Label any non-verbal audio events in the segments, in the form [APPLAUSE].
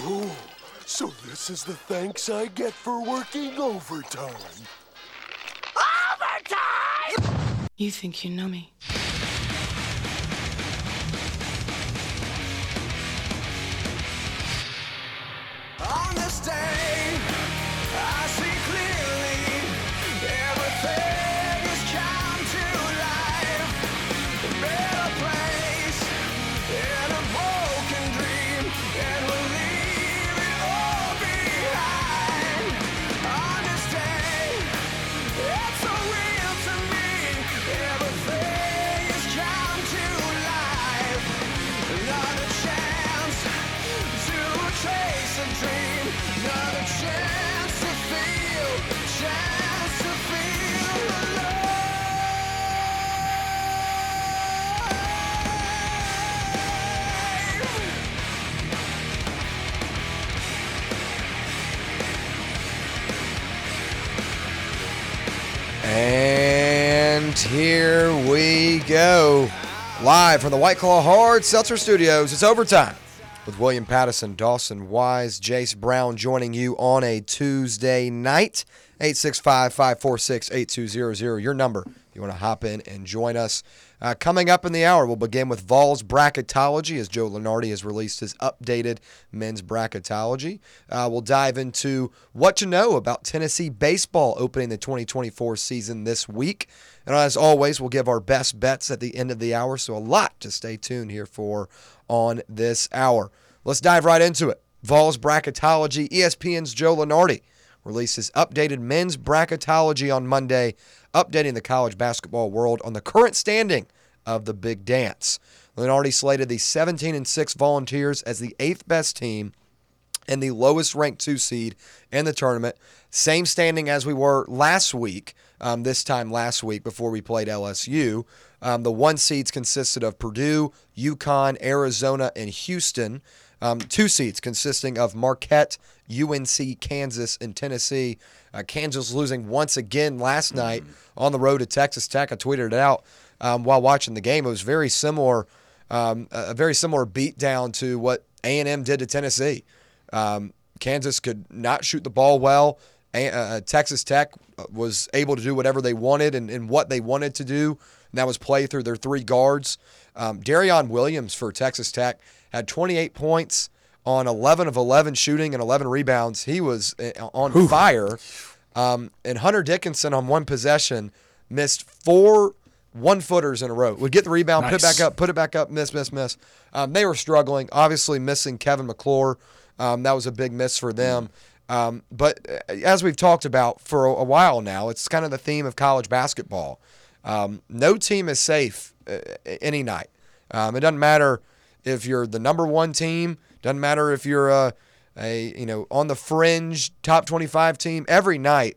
Ooh, so this is the thanks I get for working overtime. Overtime! You think you know me? Here we go. Live from the White Claw Hard Seltzer Studios. It's overtime with William Patteson, Dawson Wise, Jace Brown joining you on a Tuesday night. 865 546 8200. Your number. You want to hop in and join us. Uh, coming up in the hour, we'll begin with Vols bracketology as Joe Lunardi has released his updated men's bracketology. Uh, we'll dive into what to know about Tennessee baseball opening the 2024 season this week. And as always, we'll give our best bets at the end of the hour. So a lot to stay tuned here for on this hour. Let's dive right into it. Vols bracketology, ESPN's Joe Lunardi releases updated men's bracketology on Monday, updating the college basketball world on the current standing of the big dance. Lunardi slated the 17 and 6 Volunteers as the eighth best team and the lowest ranked two seed in the tournament. Same standing as we were last week, um, this time last week before we played LSU. Um, the one seeds consisted of Purdue, UConn, Arizona, and Houston. Um, two seeds consisting of Marquette, UNC, Kansas, and Tennessee. Uh, Kansas losing once again last night on the road to Texas Tech. I tweeted it out um, while watching the game. It was very similar, um, a very similar beatdown to what A&M did to Tennessee. Um, Kansas could not shoot the ball well. A- uh, Texas Tech was able to do whatever they wanted and, and what they wanted to do, and that was play through their three guards. Um, Darrion Williams for Texas Tech had 28 points on 11 of 11 shooting and 11 rebounds. He was uh, on fire. Um, and Hunter Dickinson on one possession missed four one footers in a row. Would get the rebound, put it back up, put it back up, miss, miss, miss. Um, they were struggling. Obviously, missing Kevin McCullar. Um, that was a big miss for them. Um, but uh, as we've talked about for a, while now, it's kind of the theme of college basketball. Um, no team is safe uh, any night. Um, it doesn't matter if you're the number one team. Doesn't matter if you're a, a you know on the fringe top 25 team. Every night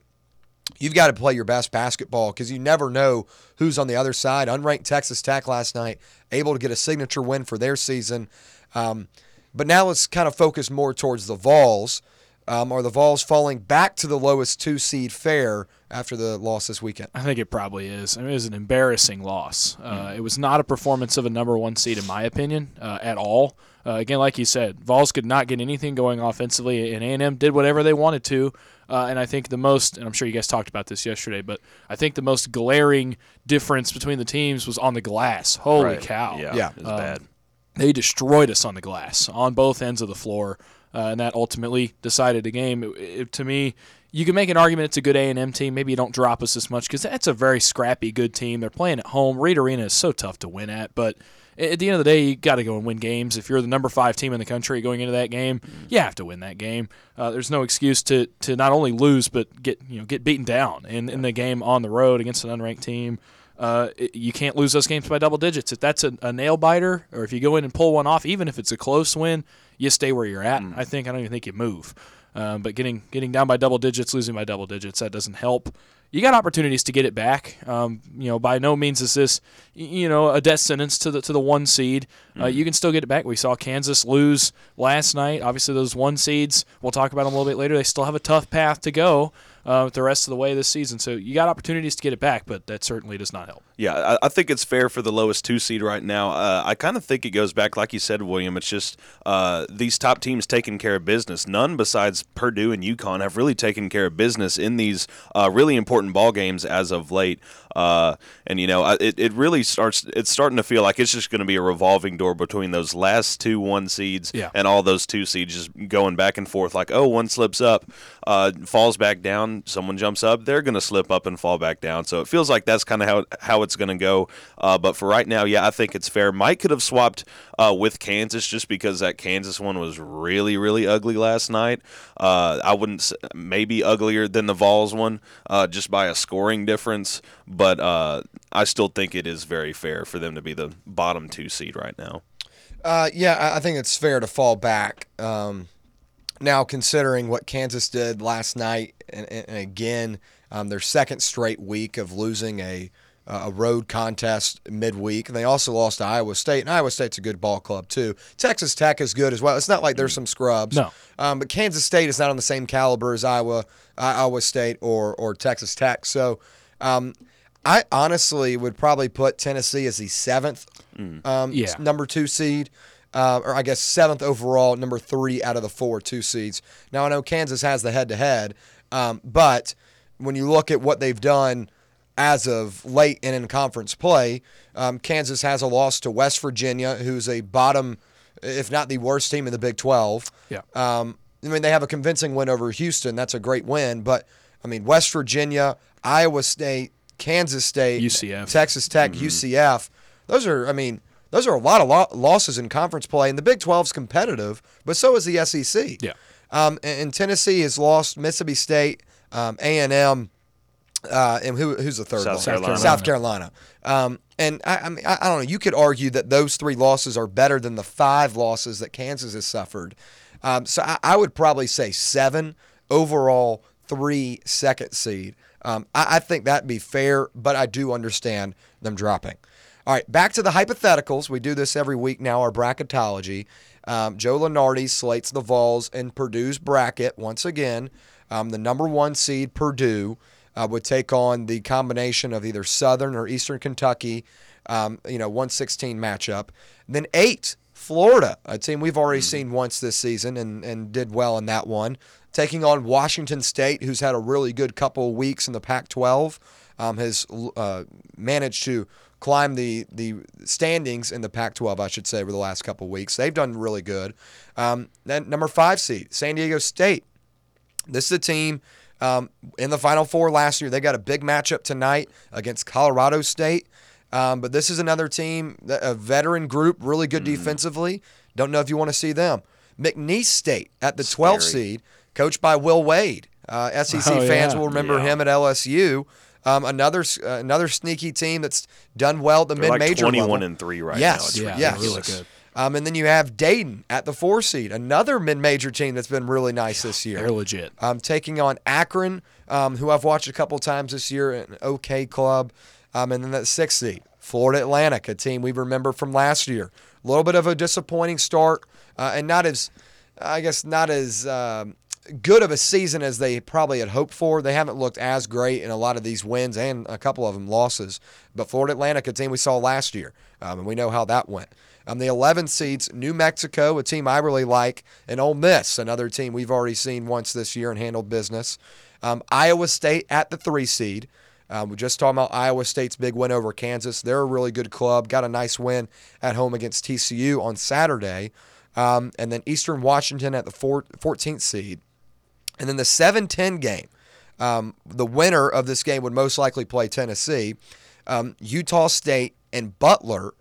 you've got to play your best basketball because you never know who's on the other side. Unranked Texas Tech last night, able to get a signature win for their season. Um, but now let's kind of focus more towards the Vols. Um, are the Vols falling back to the lowest two seed fair after the loss this weekend? I think it probably is. I mean, it was an embarrassing loss. Uh, it was not a performance of a number one seed, in my opinion, uh, at all. Uh, again, like you said, Vols could not get anything going offensively, and A&M did whatever they wanted to. Uh, and I think the most, and I'm sure you guys talked about this yesterday, but I think the most glaring difference between the teams was on the glass. Holy Right. cow! Yeah, Yeah. it was bad. they destroyed us on the glass on both ends of the floor, uh, and that ultimately decided the game. It- it- to me, you can make an argument it's a good A and M team. Maybe you don't drop us as much because that's a very scrappy, good team. They're playing at home. Reed Arena is so tough to win at, but at the end of the day, you got to go and win games. If you're the number five team in the country going into that game, you have to win that game. Uh, there's no excuse to to not only lose but get you know get beaten down in, in the game on the road against an unranked team uh, you can't lose those games by double digits. If that's a, a nail biter, or if you go in and pull one off, even if it's a close win, you stay where you're at. I think I don't even think you move. Um, but getting getting down by double digits, losing by double digits, that doesn't help. You got opportunities to get it back. Um, you know, by no means is this you know a death sentence to the to the one seed. Uh, you can still get it back. We saw Kansas lose last night. Obviously, those one seeds. We'll talk about them a little bit later. They still have a tough path to go. Uh, the rest of the way this season. So you got opportunities to get it back, but that certainly does not help. Yeah, I, I think it's fair for the lowest two seed right now. Uh, I kind of think it goes back, like you said, William. It's just uh, these top teams taking care of business. None besides Purdue and UConn have really taken care of business in these uh, really important ball games as of late. Uh, and you know, it, it really starts. It's starting to feel like it's just going to be a revolving door between those last two one seeds Yeah. and all those two seeds just going back and forth. Like, oh, one slips up, uh, falls back down. Someone jumps up, they're going to slip up and fall back down. So it feels like that's kind of how how it's going to go. Uh, but for right now, yeah, I think it's fair. Mike could have swapped uh, with Kansas just because that Kansas one was really really ugly last night. Uh, I wouldn't maybe uglier than the Vols one uh, just by a scoring difference, but uh, I still think it is very fair for them to be the bottom two seed right now. Uh, yeah, I- I think it's fair to fall back. Um, now, considering what Kansas did last night, and, and and again, um, their second straight week of losing a a road contest midweek, and they also lost to Iowa State. And Iowa State's a good ball club too. Texas Tech is good as well. It's not like there's some scrubs. No. Um, but Kansas State is not on the same caliber as Iowa, Iowa State or or Texas Tech. So, um, I honestly would probably put Tennessee as the seventh um, Yeah. number two seed, uh, or I guess seventh overall, number three out of the four two seeds. Now I know Kansas has the head to head, but when you look at what they've done as of late and in conference play, um, Kansas has a loss to West Virginia, who's a bottom, if not the worst team in the Big Twelve. Yeah. Um, I mean, they have a convincing win over Houston. That's a great win. But, I mean, West Virginia, Iowa State, Kansas State, UCF. Texas Tech, UCF. Those are, I mean, those are a lot of lo- losses in conference play. And the Big 12's competitive, but so is the SEC. Yeah. Um, and, and Tennessee has lost Mississippi State, um, A&M, uh, and who, who's the third South one? Carolina. South Carolina. Um, and I, I mean, I, I don't know. You could argue that those three losses are better than the five losses that Kansas has suffered. Um, so I, I would probably say seven overall, three second seed. Um, I, I think that'd be fair, but I do understand them dropping. All right, back to the hypotheticals. We do this every week now, our bracketology. Um, Joe Lunardi slates the Vols in Purdue's bracket once again. Um, the number one seed, Purdue, uh, would take on the combination of either Southern or Eastern Kentucky, um, you know, 116 matchup. Then eight, Florida, a team we've already seen once this season and, and did well in that one, taking on Washington State, who's had a really good couple of weeks in the Pac 12, um, has uh, managed to climb the, the standings in the Pac 12, I should say, over the last couple of weeks. They've done really good. Um, then number five seed, San Diego State. This is a team um, in the Final Four last year. They got a big matchup tonight against Colorado State. Um, but this is another team, a veteran group, really good defensively. Don't know if you want to see them. McNeese State at the 12th Scary. seed, coached by Will Wade. Uh, SEC [LAUGHS] Oh, fans yeah. will remember Yeah. him at LSU. Um, another uh, another sneaky team that's done well at the They're like mid-major 21 and 3 right yes, now. It's Yeah, they're yes. really good. Um, and then you have Dayton at the four seed, another mid-major team that's been really nice this year They're legit. um, taking on Akron, um, who I've watched a couple times this year, an okay club. Um, and then that sixth seed, Florida Atlantic, a team we remember from last year. A little bit of a disappointing start, uh, and not as, I guess, not as um, good of a season as they probably had hoped for. They haven't looked as great in a lot of these wins and a couple of them losses. But Florida Atlantic, a team we saw last year, um, and we know how that went. Um, the 11 seeds, New Mexico, a team I really like, and Ole Miss, another team we've already seen once this year and handled business. Um, Iowa State at the three seed. Um, we're just talking about Iowa State's big win over Kansas. They're a really good club. Got a nice win at home against TCU on Saturday. Um, and then Eastern Washington at the four, 14th seed. And then the 7 10 game, um, the winner of this game would most likely play Tennessee. Um, Utah State and Butler.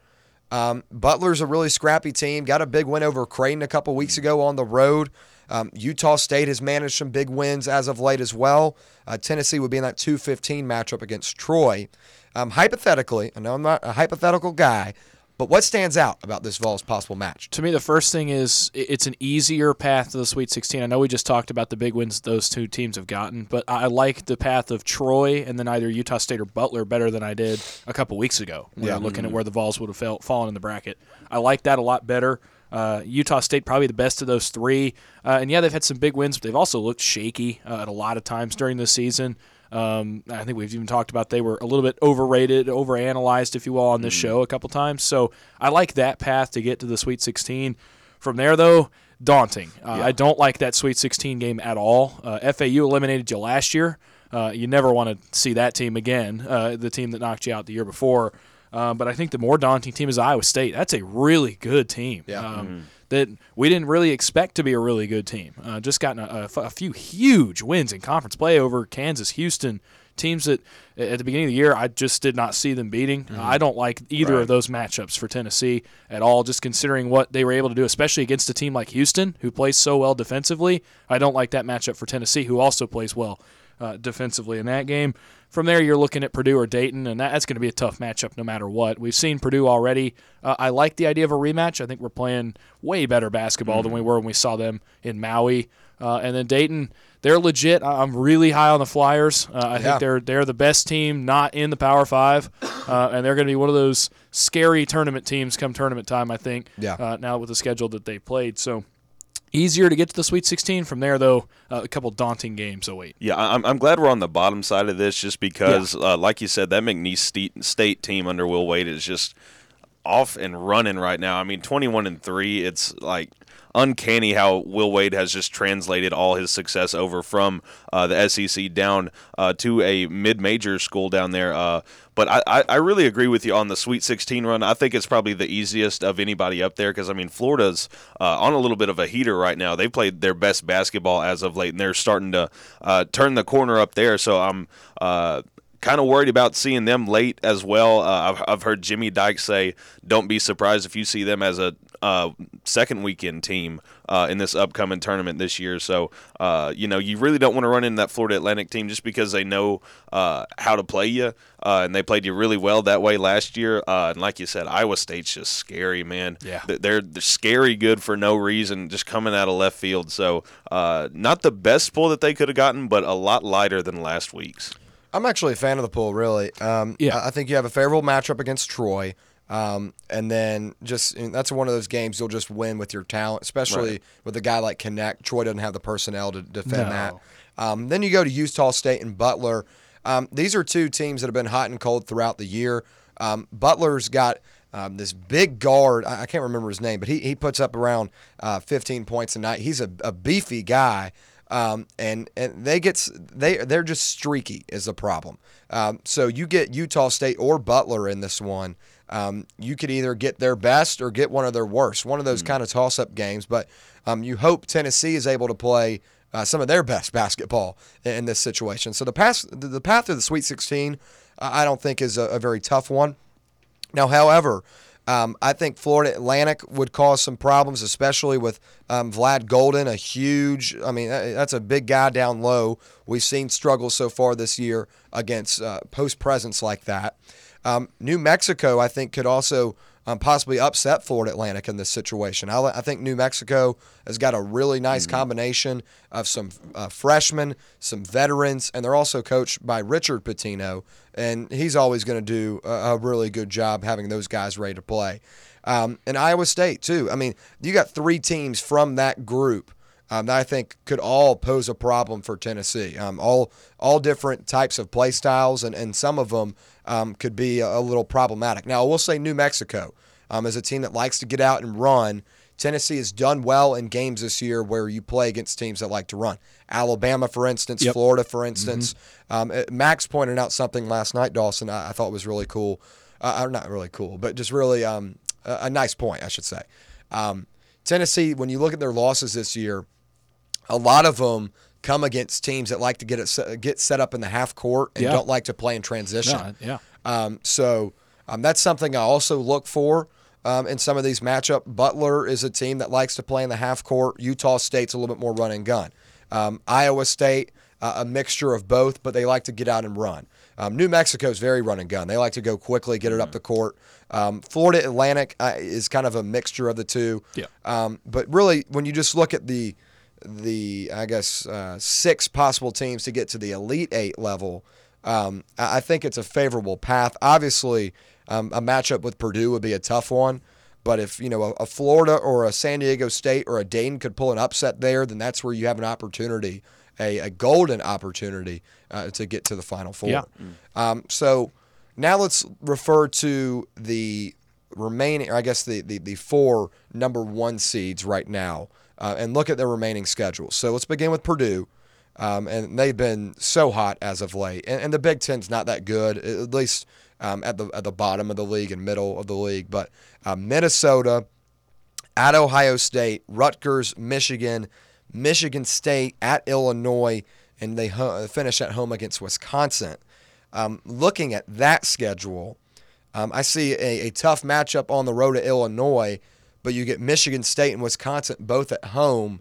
Um, Butler's a really scrappy team. Got a big win over Creighton a couple weeks ago on the road. Um, Utah State has managed some big wins as of late as well. Uh, Tennessee would be in that 215 matchup against Troy. Um, hypothetically, I know I'm not a hypothetical guy, but what stands out about this Vols possible match? To me, the first thing is it's an easier path to the Sweet 16. I know we just talked about the big wins those two teams have gotten, but I like the path of Troy and then either Utah State or Butler better than I did a couple weeks ago when Yeah. looking at where the Vols would have felt, fallen in the bracket. I like that a lot better. Uh, Utah State probably the best of those three, uh, and yeah, they've had some big wins, but they've also looked shaky uh, at a lot of times during the season. Um, I think we've even talked about they were a little bit overrated, overanalyzed, if you will, on this show a couple times. So I like that path to get to the Sweet 16. From there, though, daunting. Uh, I don't like that Sweet 16 game at all. Uh, FAU eliminated you last year. Uh, you never want to see that team again, uh, the team that knocked you out the year before. Um, but I think the more daunting team is Iowa State. That's a really good team. Yeah. Um, That we didn't really expect to be a really good team. Uh, just gotten a, a f- a few huge wins in conference play over Kansas, Houston, teams that at the beginning of the year I just did not see them beating. I don't like either of those matchups for Tennessee at all. Just considering what they were able to do, especially against a team like Houston, who plays so well defensively. I don't like that matchup for Tennessee, who also plays well uh, defensively in that game. From there, you're looking at Purdue or Dayton, and that, that's going to be a tough matchup no matter what. We've seen Purdue already. Uh, I like the idea of a rematch. I think we're playing way better basketball than we were when we saw them in Maui. Uh, and then Dayton, they're legit. I'm really high on the Flyers. Uh, I Yeah. think they're they're the best team not in the Power Five, [COUGHS] uh, and they're going to be one of those scary tournament teams come tournament time. I think. Yeah. Uh, now with the schedule that they played, so easier to get to the Sweet 16. From there, though, uh, a couple daunting games await. Yeah, I'm, I'm glad we're on the bottom side of this just because, uh, like you said, that McNeese State, State team under Will Wade is just off and running right now. I mean, 21 and 3, it's like uncanny how Will Wade has just translated all his success over from uh, the SEC down uh, to a mid major school down there. Uh, but I, I, I really agree with you on the Sweet 16 run. I think it's probably the easiest of anybody up there because, I mean, Florida's uh, on a little bit of a heater right now. They played their best basketball as of late, and they're starting to uh, turn the corner up there. So I'm. Uh, kind of worried about seeing them late as well. Uh, I've, I've heard Jimmy Dyke say, "Don't be surprised if you see them as a uh, second weekend team uh, in this upcoming tournament this year." So, uh, you know, you really don't want to run into that Florida Atlantic team just because they know uh, how to play you, uh, and they played you really well that way last year. Uh, and like you said, Iowa State's just scary, man. Yeah. They're they're scary good for no reason, just coming out of left field. So, uh, not the best pull that they could have gotten, but a lot lighter than last week's. I'm actually a fan of the pool, really. Um, Yeah. I I think you have a favorable matchup against Troy. Um, and then just and that's one of those games you'll just win with your talent, especially Right. with a guy like Knecht. Troy doesn't have the personnel to defend No. that. Um, then you go to Utah State and Butler. Um, these are two teams that have been hot and cold throughout the year. Um, Butler's got um, this big guard. I, I can't remember his name, but he, he puts up around uh, 15 points a night. He's a, a beefy guy. Um, and and they get they they're just streaky is the problem. Um, so you get Utah State or Butler in this one. Um, you could either get their best or get one of their worst. One of those kind of toss up games. But um, you hope Tennessee is able to play uh, some of their best basketball in, in this situation. So the path the, the path to the Sweet 16, uh, I don't think is a, a very tough one. Now, however, um, I think Florida Atlantic would cause some problems, especially with um, Vlad Goldin, a huge, I mean, that's a big guy down low. We've seen struggles so far this year against uh, post presence like that. Um, New Mexico, I think, could also um, possibly upset Florida Atlantic in this situation. I, I think New Mexico has got a really nice combination of some uh, freshmen, some veterans, and they're also coached by Richard Pitino, and he's always going to do a, a really good job having those guys ready to play. Um, and Iowa State too. I mean, you got three teams from that group um, that I think could all pose a problem for Tennessee. Um, all all different types of play styles, and, and some of them um, could be a, a little problematic. Now, I will say New Mexico um, is a team that likes to get out and run. Tennessee has done well in games this year where you play against teams that like to run. Alabama, for instance, Yep. Florida, for instance. Um, uh, Max pointed out something last night, Dawson, I, I thought was really cool. Uh, not really cool, but just really um, a, a nice point, I should say. Um, Tennessee, when you look at their losses this year, a lot of them come against teams that like to get it set, get set up in the half court and Yeah. don't like to play in transition. No, yeah. Um, so um, that's something I also look for um, in some of these matchup. Butler is a team that likes to play in the half court. Utah State's a little bit more run and gun. Um, Iowa State, uh, a mixture of both, but they like to get out and run. Um, New Mexico's very run and gun. They like to go quickly, get it up the court. Um, Florida Atlantic uh, is kind of a mixture of the two. Yeah. Um, but really, when you just look at the the I guess uh, six possible teams to get to the Elite Eight level, um, I think it's a favorable path. Obviously, um, a matchup with Purdue would be a tough one, But if you know a, a Florida or a San Diego State or a Dayton could pull an upset there, then that's where you have an opportunity, a, a golden opportunity uh, to get to the Final Four. Yeah. Um, so now let's refer to the remaining, or I guess the, the, the four number one seeds right now uh, and look at their remaining schedule. So let's begin with Purdue. Um, and they've been so hot as of late. And, and the Big Ten's not that good, at least um, at the at the bottom of the league and middle of the league. But uh, Minnesota, at Ohio State, Rutgers, Michigan, Michigan State, at Illinois, and they ho- finish at home against Wisconsin. Um, looking at that schedule, um, I see a, a tough matchup on the road to Illinois, but you get Michigan State and Wisconsin both at home.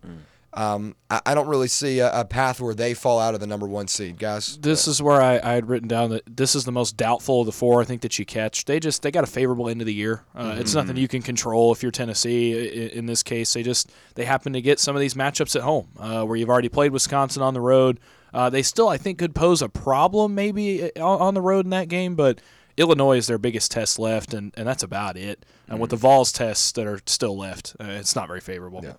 Um, I, I don't really see a, a path where they fall out of the number one seed, guys. This is where I, I had written down that this is the most doubtful of the four. I think that you catch. They just they got a favorable end of the year. Uh, It's nothing you can control if you're Tennessee. In, in this case, they just they happen to get some of these matchups at home uh, where you've already played Wisconsin on the road. Uh, they still I think could pose a problem maybe uh, on, on the road in that game, but Illinois is their biggest test left, and, and that's about it. And with the Vols tests that are still left, uh, it's not very favorable. Yeah.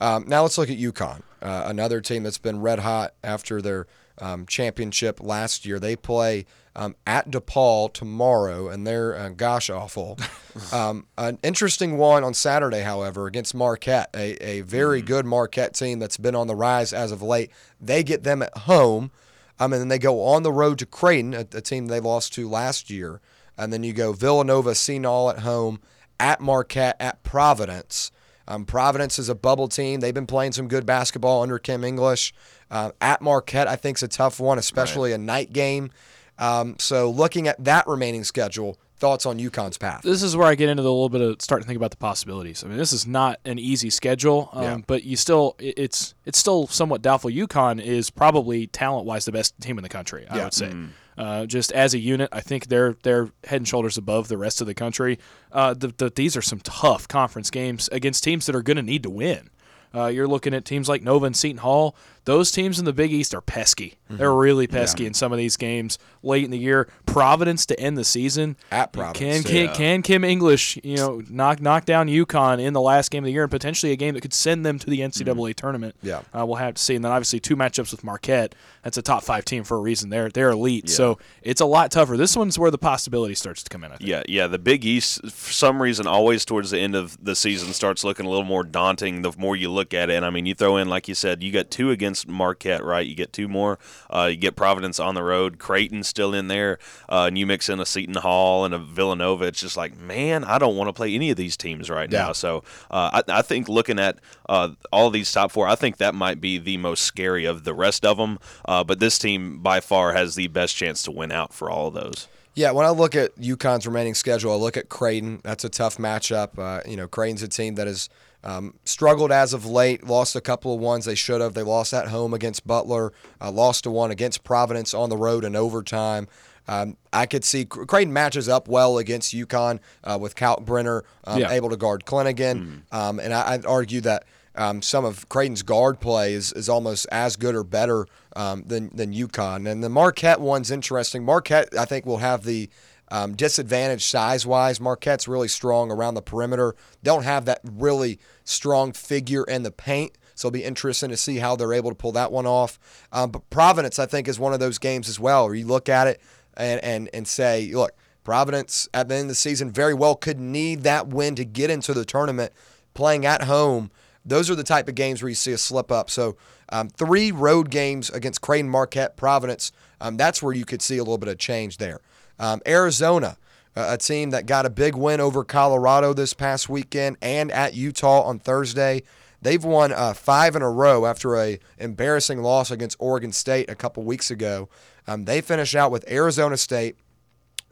Um, now let's look at UConn, uh, another team that's been red hot after their um, championship last year. They play um, at DePaul tomorrow, and they're uh, gosh awful. [LAUGHS] um, an interesting one on Saturday, however, against Marquette, a, a very good Marquette team that's been on the rise as of late. They get them at home, um, and then they go on the road to Creighton, a, a team they lost to last year, and then you go Villanova, Senal at home, at Marquette, at Providence. Um, Providence is a bubble team. They've been playing some good basketball under Kim English. Uh, at Marquette, I think is a tough one, especially a night game. Um, so looking at that remaining schedule, thoughts on UConn's path? this is where I get into the little bit of starting to think about the possibilities. I mean, this is not an easy schedule, um, Yeah. but you still it's it's still somewhat doubtful. UConn is probably talent wise the best team in the country. I Yeah. would say. Uh, just as a unit, I think they're they're head and shoulders above the rest of the country. Uh, the, the, these are some tough conference games against teams that are going to need to win. Uh, you're looking at teams like Nova and Seton Hall. Those teams in the Big East are pesky. They're really pesky in some of these games late in the year. Providence to end the season At Can Providence, can, yeah. can Kim English, you know, knock knock down UConn in the last game of the year and potentially a game that could send them to the NCAA tournament? Yeah. uh, we'll have to see. And then obviously two matchups with Marquette. That's a top five team for a reason. They're they're elite, so it's a lot tougher. This one's where the possibility starts to come in. I think. Yeah, yeah. The Big East, for some reason, always towards the end of the season starts looking a little more daunting the more you look at it. And I mean, you throw in, like you said, you got two against Marquette, right? You get two more. Uh, you get Providence on the road. Creighton still in there. Uh, and you mix in a Seton Hall and a Villanova. It's just like, man, I don't want to play any of these teams right Yeah. now. So uh, I, I think looking at uh, all these top four, I think that might be the most scary of the rest of them. Uh, but this team by far has the best chance to win out for all of those. Yeah, when I look at UConn's remaining schedule, I look at Creighton. That's a tough matchup. Uh, you know, Creighton's a team that has um, struggled as of late, lost a couple of ones they should have. They lost at home against Butler, uh, lost to one against Providence on the road in overtime. Um, I could see Creighton matches up well against UConn uh, with Kalkbrenner um, Yeah. able to guard Clingan. Um, and I, I'd argue that um, some of Creighton's guard play is, is almost as good or better um, than, than UConn. And the Marquette one's interesting. Marquette, I think, will have the um, disadvantage size wise. Marquette's really strong around the perimeter. Don't have that really strong figure in the paint. So it'll be interesting to see how they're able to pull that one off. Um, but Providence, I think, is one of those games as well where you look at it and, and, and say, look, Providence at the end of the season very well could need that win to get into the tournament playing at home. Those are the type of games where you see a slip up. So, um, three road games against Creighton, Marquette, Providence. Um, that's where you could see a little bit of change there. Um, Arizona, a team that got a big win over Colorado this past weekend and at Utah on Thursday. They've won uh, five in a row after a embarrassing loss against Oregon State a couple weeks ago. Um, they finish out with Arizona State,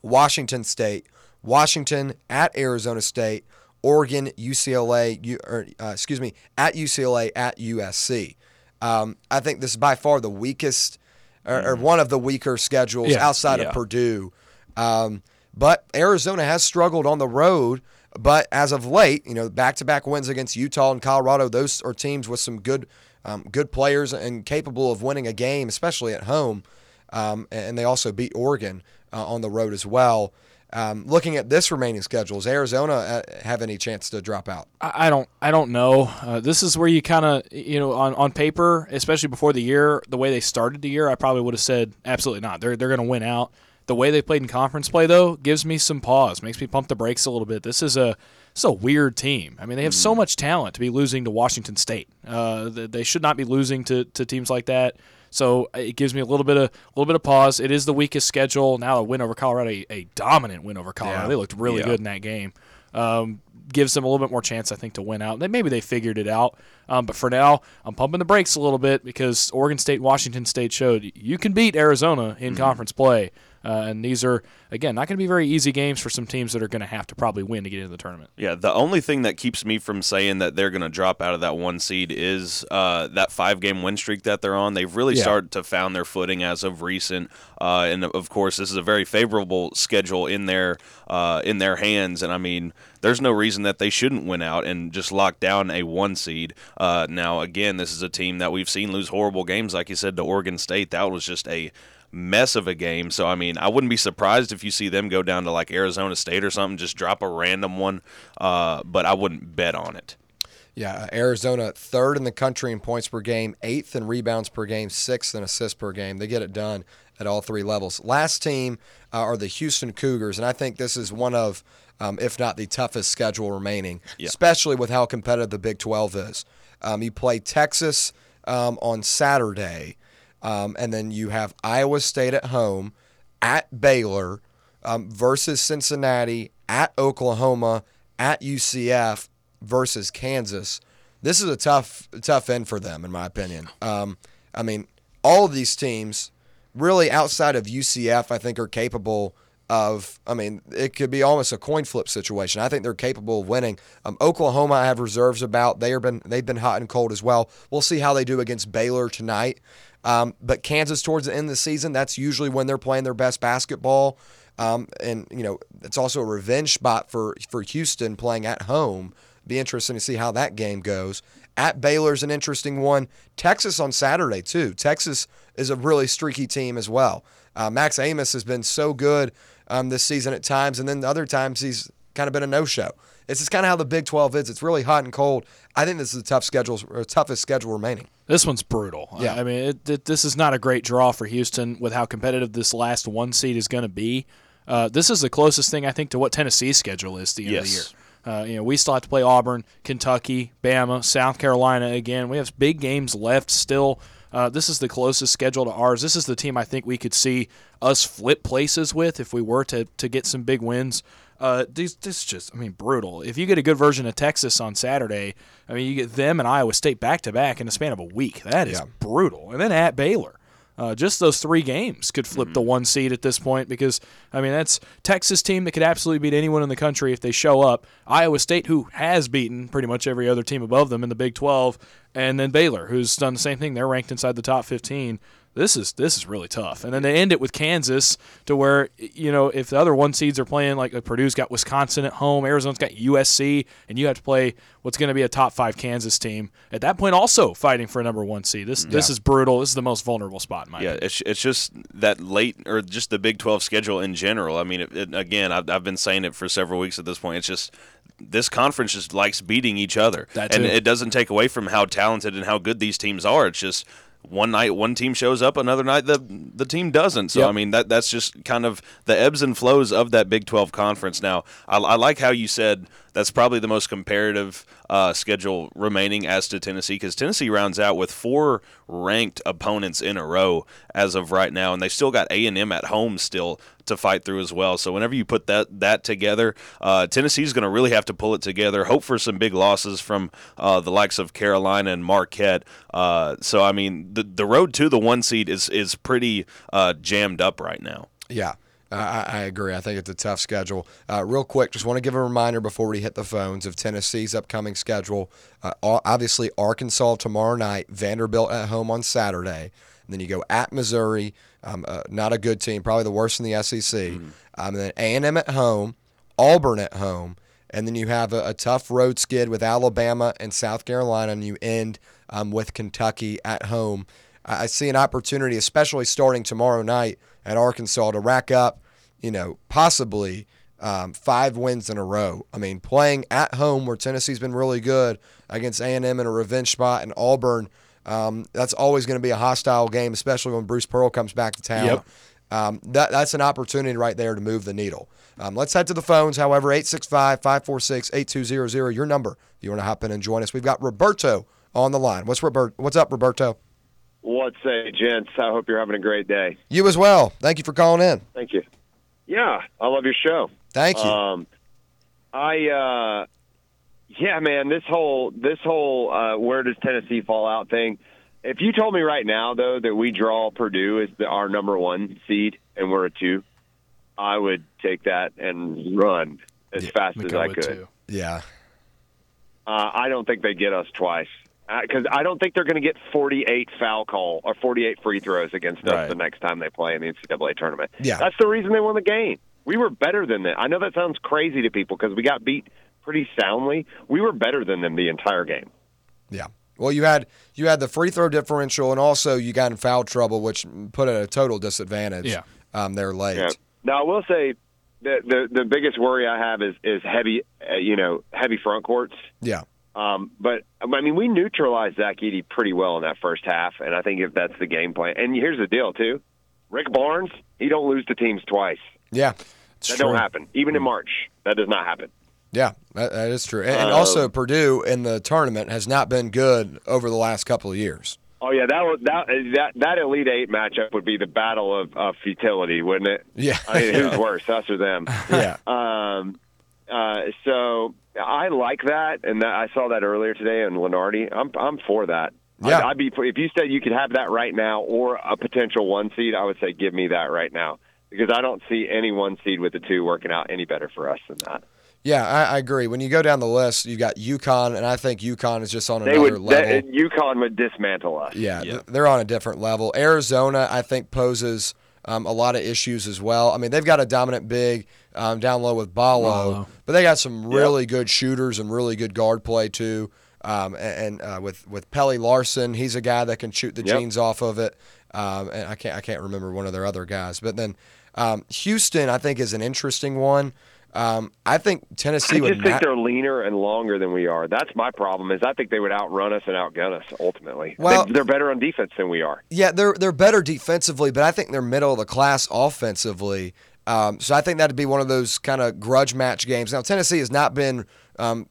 Washington State, Washington at Arizona State, Oregon, UCLA, U, or, uh, excuse me, at UCLA, at USC. Um, I think this is by far the weakest, or, or one of the weaker schedules Yeah, outside yeah. of Purdue. Um, but Arizona has struggled on the road. But as of late, you know, back-to-back wins against Utah and Colorado, those are teams with some good, um, good players and capable of winning a game, especially at home. Um, and they also beat Oregon uh, on the road as well. Um, looking at this remaining schedule, does Arizona uh, have any chance to drop out? I don't I don't know. Uh, this is where you kind of you know on, on paper, especially before the year, the way they started the year, I probably would have said absolutely not. They're they're going to win out. The way they played in conference play though gives me some pause, makes me pump the brakes a little bit. This is a this a weird team. I mean, they have so much talent to be losing to Washington State. Uh, they should not be losing to, to teams like that. So uh, it gives me a little bit of a little bit of pause. It is the weakest schedule. Now a win over Colorado, a, a dominant win over Colorado. Yeah. They looked really Yeah. good in that game. Um, gives them a little bit more chance, I think, to win out. They, maybe they figured it out. Um, but for now, I'm pumping the brakes a little bit because Oregon State, and Washington State showed you can beat Arizona in conference play. Uh, and these are again not going to be very easy games for some teams that are going to have to probably win to get into the tournament. Yeah, the only thing that keeps me from saying that they're going to drop out of that one seed is uh, that five game win streak that they're on. They've really Yeah. started to found their footing as of recent, uh, and of course, this is a very favorable schedule in their uh, in their hands. And I mean, there's no reason that they shouldn't win out and just lock down a one seed. Uh, now, again, this is a team that we've seen lose horrible games, like you said, to Oregon State. That was just a mess of a game. So I mean, I wouldn't be surprised if you see them go down to like Arizona State or something, just drop a random one. Uh, but I wouldn't bet on it. Yeah, uh, Arizona third in the country in points per game, eighth in rebounds per game, sixth in assists per game. They get it done at all three levels. Last team uh, are the Houston Cougars, and I think this is one of, um, if not the toughest schedule remaining, especially with how competitive the Big 12 is. Um, you play Texas um, on Saturday, um, and then you have Iowa State at home, at Baylor, um, versus Cincinnati, at Oklahoma, at UCF versus Kansas. This is a tough, tough end for them, in my opinion. Um, I mean, all of these teams, really outside of UCF, I think are capable of. I mean, it could be almost a coin flip situation. I think they're capable of winning. Um, Oklahoma, I have reserves about. They are been they've been hot and cold as well. We'll see how they do against Baylor tonight. Um, but Kansas, towards the end of the season, that's usually when they're playing their best basketball. Um, and you know, it's also a revenge spot for for Houston playing at home. Be interesting to see how that game goes. At Baylor's an interesting one. Texas on Saturday too. Texas is a really streaky team as well. Uh, Max Abmas has been so good um, this season at times, and then other times he's kind of been a no-show. It's just kind of how the Big 12 is. It's really hot and cold. I think this is the tough schedule, or toughest schedule remaining. This one's brutal. Yeah. I mean, it, it, this is not a great draw for Houston with how competitive this last one seed is going to be. Uh, this is the closest thing I think to what Tennessee's schedule is at the end of the year. Yes. Uh, you know, we still have to play Auburn, Kentucky, Bama, South Carolina again. We have big games left still. Uh, this is the closest schedule to ours. This is the team I think we could see us flip places with if we were to, to get some big wins. Uh, this, this is just, I mean, brutal. If you get a good version of Texas on Saturday, I mean, you get them and Iowa State back to back in the span of a week. That is Yeah. brutal. And then at Baylor. Uh, just those three games could flip the one seed at this point because I mean that's Texas team that could absolutely beat anyone in the country if they show up. Iowa State, who has beaten pretty much every other team above them in the Big 12, and then Baylor, who's done the same thing. They're ranked inside the top 15. This is this is really tough. And then they end it with Kansas, to where you know if the other one seeds are playing like Purdue's got Wisconsin at home, Arizona's got USC, and you have to play what's going to be a top five Kansas team at that point, also fighting for a number one seed. This this is brutal. This is the most vulnerable spot in my Yeah, opinion. it's it's just that late or just the Big 12 schedule in general. I mean, it, it, again, I've, I've been saying it for several weeks at this point. It's just this conference just likes beating each other, and it doesn't take away from how talented and how good these teams are. It's just one night one team shows up, another night the the team doesn't. So Yep. I mean that that's just kind of the ebbs and flows of that Big 12 conference. Now I, I like how you said that's probably the most comparative uh, schedule remaining as to Tennessee because Tennessee rounds out with four ranked opponents in a row as of right now, and they still got A and M at home still to fight through as well. So whenever you put that that together, uh, Tennessee's going to really have to pull it together. Hope for some big losses from uh, the likes of Carolina and Marquette. Uh, so I mean, the the road to the one seed is is pretty uh, jammed up right now. Yeah, I, I agree. I think it's a tough schedule. Uh, real quick, just want to give a reminder before we hit the phones of Tennessee's upcoming schedule. Uh, obviously, Arkansas tomorrow night, Vanderbilt at home on Saturday. And then you go at Missouri, um, uh, not a good team, probably the worst in the SEC. Um, and then A&M at home, Auburn at home, and then you have a, a tough road skid with Alabama and South Carolina, and you end um, with Kentucky at home. I see an opportunity, especially starting tomorrow night at Arkansas, to rack up, you know, possibly um, five wins in a row. I mean, playing at home where Tennessee's been really good against A&M in a revenge spot and Auburn, um, that's always going to be a hostile game, especially when Bruce Pearl comes back to town. Yep. Um, that, that's an opportunity right there to move the needle. Um, let's head to the phones. However, 865 546 8200, your number. If you want to hop in and join us, we've got Roberto on the line. What's, Robert, what's up, Roberto? What's say, gents? I hope you're having a great day. You as well. Thank you for calling in. Thank you. Yeah, I love your show. Thank you. Um, I uh, yeah, man, this whole this whole uh, where does Tennessee fall out thing. If you told me right now though that we draw Purdue as the, our number one seed and we're a two, I would take that and run as fast as I could. too. yeah. Uh, I don't think they get us twice because I don't think they're going to get 48 foul call or 48 free throws against us Right. the next time they play in the NCAA tournament. Yeah. that's the reason they won the game. We were better than them. I know that sounds crazy to people because we got beat pretty soundly. We were better than them the entire game. Yeah. Well, you had you had the free throw differential, and also you got in foul trouble, which put at a total disadvantage. Yeah. Um, they're late. Yeah. Now I will say the the, the biggest worry I have is is heavy, uh, you know, heavy front courts. Yeah. Um, but I mean, we neutralized Zach Edey pretty well in that first half, and I think if that's the game plan. And here's the deal too: Rick Barnes, he don't lose to teams twice. Yeah. That true. don't happen. Even in March, that does not happen. Yeah. That, that is true. And, and Um, also, Purdue in the tournament has not been good over the last couple of years. Oh yeah, that would that that that Elite Eight matchup would be the battle of, of futility, wouldn't it? Yeah. I mean, who's [LAUGHS] worse, us or them? Yeah. Um, uh, so I like that, and that, I saw that earlier today in Lunardi. I'm I'm for that. Yeah. I'd, I'd be if you said you could have that right now or a potential one seed. I would say give me that right now because I don't see any one seed with the two working out any better for us than that. Yeah, I, I agree. When you go down the list, you got UConn, and I think UConn is just on They another would level. that, UConn would dismantle us. Yeah, Yeah. th- they're on a different level. Arizona, I think, poses um, a lot of issues as well. I mean, they've got a dominant big um, down low with Balo, Ballo. but they got some really good shooters and really good guard play too. Um, and and uh, with with Pelle Larsson, he's a guy that can shoot the Yep. jeans off of it. Um, and I can't I can't remember one of their other guys, but then um, Houston, I think, is an interesting one. Um, I think Tennessee I would. just think ma- they're leaner and longer than we are. That's my problem. Is I think they would outrun us and outgun us ultimately. Well- they, they're better on defense than we are. Yeah, they're they're better defensively, but I think they're middle of the class offensively. Um, so I think that'd be one of those kind of grudge match games. Now Tennessee has not been um,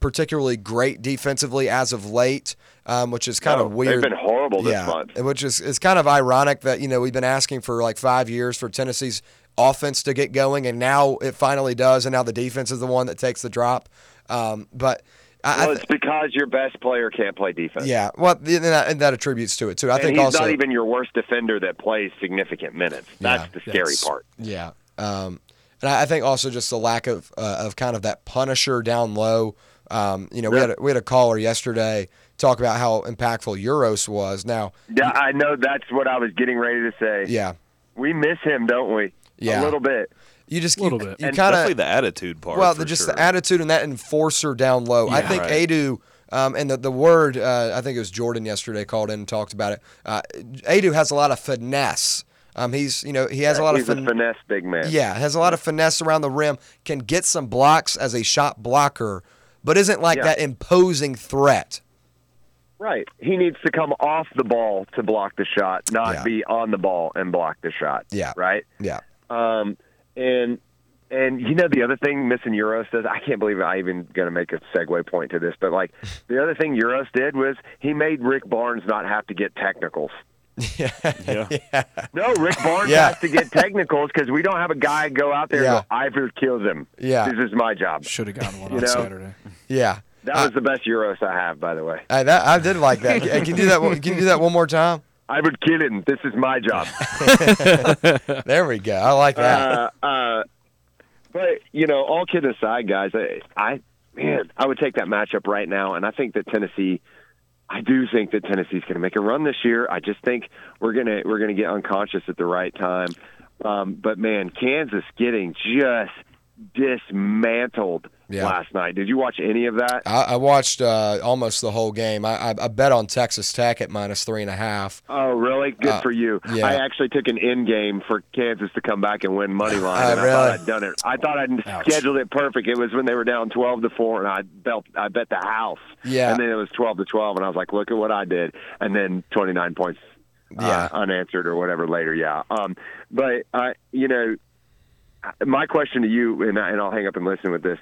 particularly great defensively as of late, um, which is kind No, of weird. They've been horrible this yeah, month. which is it's kind of ironic that you know we've been asking for like five years for Tennessee's offense to get going, and now it finally does, and now the defense is the one that takes the drop. Um, but I, Well, it's because your best player can't play defense. yeah, well, and that, and that attributes to it too. I and think he's also not even your worst defender that plays significant minutes. That's Yeah, the scary that's- part. Yeah. Um, and I I think also just the lack of uh, of kind of that punisher down low. Um, you know, we had a, we had a caller yesterday talk about how impactful Uros was. Now, Yeah, I know. That's what I was getting ready to say. yeah, We miss him, don't we? Yeah. A little bit. You just A little you, bit. You And kind Definitely of the attitude part. well, for the, just sure. the attitude and that enforcer down low. I think Right. Aidoo. Um, and the, the word, uh, I think it was Jordan yesterday called in and talked about it. Uh, Aidoo has a lot of finesse. Um, he's, you know, he has a lot He's of a finesse big man. Yeah, has a lot of finesse around the rim, can get some blocks as a shot blocker, but isn't like Yeah. that imposing threat. Right. He needs to come off the ball to block the shot, not Yeah. be on the ball and block the shot. Yeah. Right. Yeah. Um, and and you know the other thing missing Uros does I can't believe I even going to make a segue point to this, but like [LAUGHS] the other thing Uros did was he made Rick Barnes not have to get technicals. [LAUGHS] Yeah. No, Rick Barnes Yeah. has to get technicals because we don't have a guy go out there Yeah. and go, Ivor kills him. Yeah. This is my job. Should have gotten one [LAUGHS] You on know? Saturday. Yeah. That was the best Uros I have, by the way. I, that, I did like that. Can can you do that? one- Can you do that one more time? I would kill him. This is my job. [LAUGHS] There we go. I like that. uh, uh, but you know, all kidding aside, guys, I, I man, I would take that matchup right now, and I think that Tennessee. I do think that Tennessee's going to make a run this year. I just think we're gonna we're gonna get unconscious at the right time. Um, but man, Kansas getting just dismantled Yeah. last night. Did you watch any of that? I, I watched uh, almost the whole game. I, I, I bet on Texas Tech at minus three and a half. Oh, really? Good Uh, for you. yeah. I actually took an end game for Kansas to come back and win money [LAUGHS] line. Oh, and I really? thought I'd done it. I thought I'd Ouch. scheduled it perfect. It was when they were down twelve to four, and I bet I bet the house. Yeah. And then it was twelve to twelve, and I was like, look at what I did. And then twenty nine points Yeah. uh, unanswered or whatever later. Yeah. Um, but I, you know, my question to you, and, I, and I'll hang up and listen with this.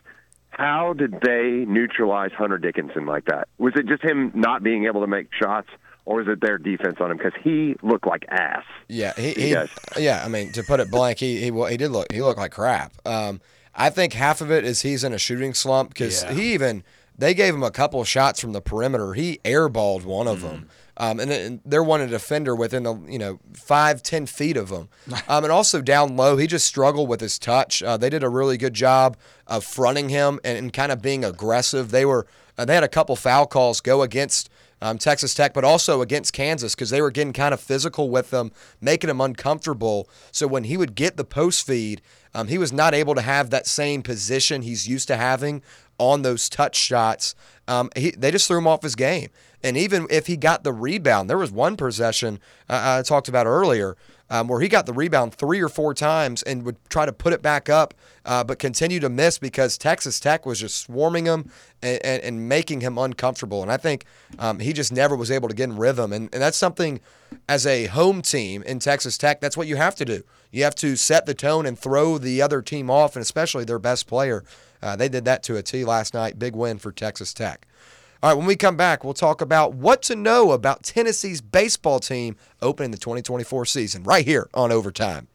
How did they neutralize Hunter Dickinson like that? Was it just him not being able to make shots, or was it their defense on him? Because he looked like ass. Yeah, he, He he yeah. I mean, to put it blank, he he wa- he did look he looked like crap. Um, I think half of it is he's in a shooting slump because Yeah. he even they gave him a couple of shots from the perimeter. He airballed one of them. Um, and, then they're wanting a defender within the you know five ten feet of him, [LAUGHS] um, and also down low he just struggled with his touch. Uh, they did a really good job of fronting him and, and kind of being aggressive. They were uh, they had a couple foul calls go against um, Texas Tech, but also against Kansas because they were getting kind of physical with them, making him uncomfortable. So when he would get the post feed, um, he was not able to have that same position he's used to having on those touch shots. Um, he, they just threw him off his game. And even if he got the rebound, there was one possession uh, I talked about earlier um, where he got the rebound three or four times and would try to put it back up, uh, but continue to miss because Texas Tech was just swarming him and, and, and making him uncomfortable. And I think um, he just never was able to get in rhythm. And, and that's something as a home team in Texas Tech, that's what you have to do. You have to set the tone and throw the other team off, and especially their best player. Uh, they did that to a T last night. Big win for Texas Tech. All right, when we come back, we'll talk about what to know about Tennessee's baseball team opening the 2024 season right here on Overtime.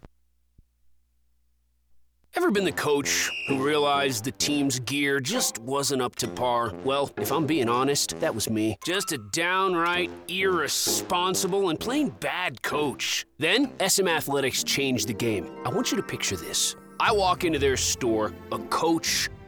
Ever been the coach who realized the team's gear just wasn't up to par? Well, if I'm being honest, that was me. Just a downright irresponsible and plain bad coach. Then, SM Athletics changed the game. I want you to picture this. I walk into their store, a coach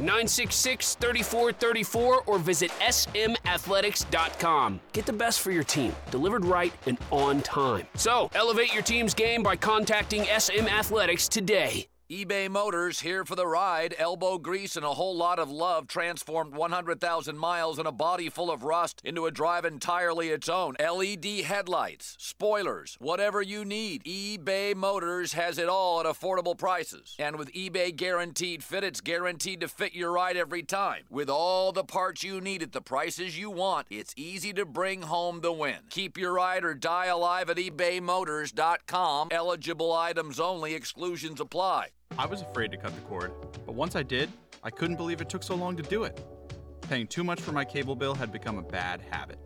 966 3434 or visit smathletics.com. Get the best for your team, delivered right and on time. So, elevate your team's game by contacting SM Athletics today. eBay Motors here for the ride. Elbow grease and a whole lot of love transformed 100,000 miles and a body full of rust into a drive entirely its own. LED headlights, spoilers, whatever you need. eBay Motors has it all at affordable prices. And with eBay Guaranteed Fit, it's guaranteed to fit your ride every time. With all the parts you need at the prices you want, it's easy to bring home the win. Keep your ride or die alive at ebaymotors.com. Eligible items only, exclusions apply. I was afraid to cut the cord, but once I did, I couldn't believe it took so long to do it. Paying too much for my cable bill had become a bad habit.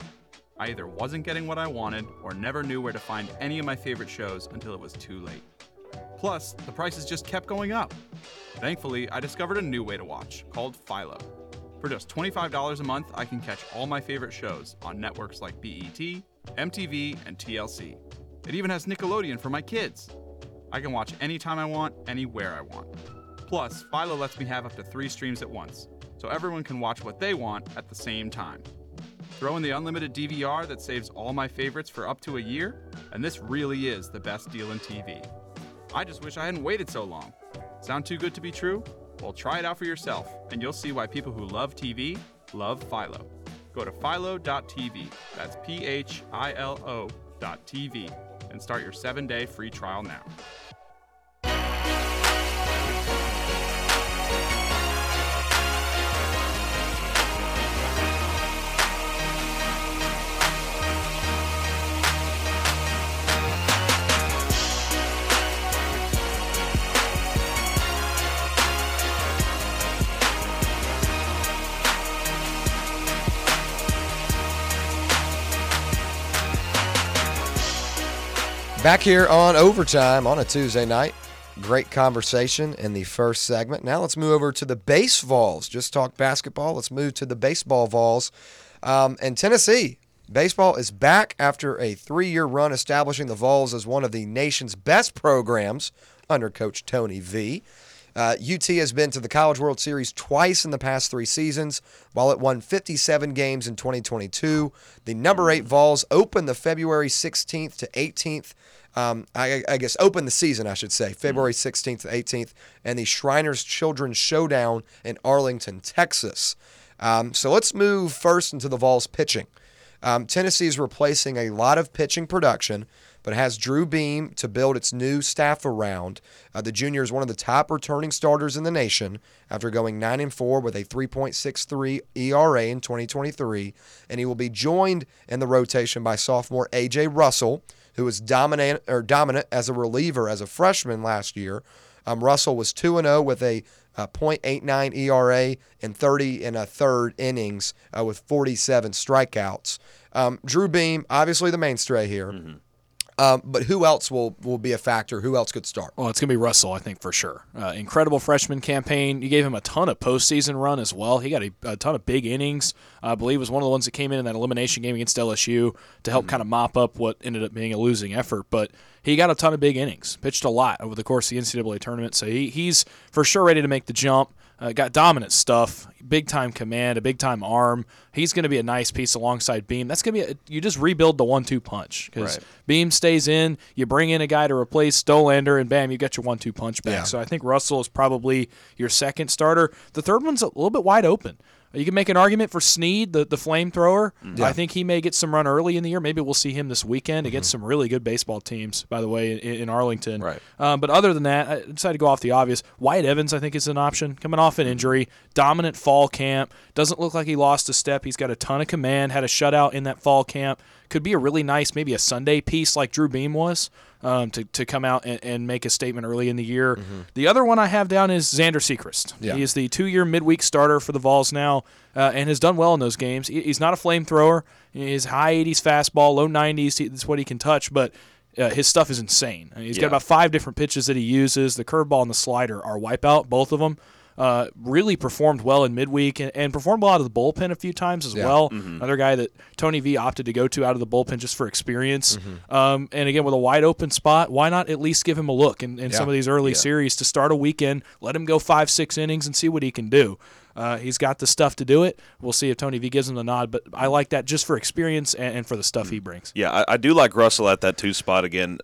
I either wasn't getting what I wanted or never knew where to find any of my favorite shows until it was too late. Plus, the prices just kept going up. Thankfully, I discovered a new way to watch called Philo. For just $25 a month, I can catch all my favorite shows on networks like BET, MTV, and TLC. It even has Nickelodeon for my kids. I can watch anytime I want, anywhere I want. Plus, Philo lets me have up to three streams at once, so everyone can watch what they want at the same time. Throw in the unlimited DVR that saves all my favorites for up to a year, and this really is the best deal in TV. I just wish I hadn't waited so long. Sound too good to be true? Well, try it out for yourself, and you'll see why people who love TV love Philo. Go to philo.tv, that's P H I L O.tv, and start your seven day free trial now. Back here on overtime on a Tuesday night. Great conversation in the first segment. Now let's move over to the base Vols. Just talk basketball. Let's move to the baseball Vols. Um, and Tennessee, baseball is back after a three year run establishing the Vols as one of the nation's best programs under Coach Tony V. Uh, UT has been to the College World Series twice in the past three seasons, while it won 57 games in 2022. The number eight Vols opened the February 16th to 18th. Um, I, I guess open the season, I should say, February 16th to 18th, and the Shriners Children's Showdown in Arlington, Texas. Um, so let's move first into the Vols pitching. Um, Tennessee is replacing a lot of pitching production, but has Drew Beam to build its new staff around. Uh, the junior is one of the top returning starters in the nation after going 9 and 4 with a 3.63 ERA in 2023, and he will be joined in the rotation by sophomore AJ Russell, who was dominant or dominant as a reliever as a freshman last year. Um, Russell was 2 0 with a uh, 0.89 ERA and 30 and a third innings uh, with 47 strikeouts. Um, Drew Beam, obviously the mainstay here. Um, but who else will, will be a factor? Who else could start? Well, it's going to be Russell, I think, for sure. Uh, incredible freshman campaign. You gave him a ton of postseason run as well. He got a, a ton of big innings. I believe was one of the ones that came in in that elimination game against LSU to help kind of mop up what ended up being a losing effort. But he got a ton of big innings, pitched a lot over the course of the NCAA tournament. So he, he's for sure ready to make the jump. Uh, got dominant stuff, big time command, a big time arm. He's going to be a nice piece alongside Beam. That's going to be a, you just rebuild the one two punch because Right. Beam stays in. You bring in a guy to replace Dollander, and bam, you got your one two punch back. Yeah. So I think Russell is probably your second starter. The third one's a little bit wide open. You can make an argument for Snead, the, the flamethrower. Yeah. I think he may get some run early in the year. Maybe we'll see him this weekend against Mm-hmm. some really good baseball teams, by the way, in, in Arlington. Right. Um, but other than that, I decided to go off the obvious. Wyatt Evans, I think, is an option. Coming off an injury, dominant fall camp. Doesn't look like he lost a step. He's got a ton of command. Had a shutout in that fall camp. Could be a really nice, maybe a Sunday piece like Drew Beam was. Um, to, to come out and, and make a statement early in the year. The other one I have down is Zander Sechrist. Yeah. He is the two year midweek starter for the Vols now uh, and has done well in those games. He- He's not a flamethrower. His high 80s fastball, low 90s, he- that's what he can touch, but uh, his stuff is insane. I mean, He's got about five different pitches that he uses. The curveball and the slider are wipeout, both of them. Uh, really performed well in midweek and, and performed well out of the bullpen a few times as Yeah. well. Another guy that Tony V opted to go to out of the bullpen just for experience. Um, and again, with a wide open spot, why not at least give him a look in, in Yeah. some of these early series to start a weekend, let him go five, six innings and see what he can do. Uh, he's got the stuff to do it. We'll see if Tony V gives him the nod, but I like that just for experience and, and for the stuff he brings. Yeah, I, I do like Russell at that two spot again.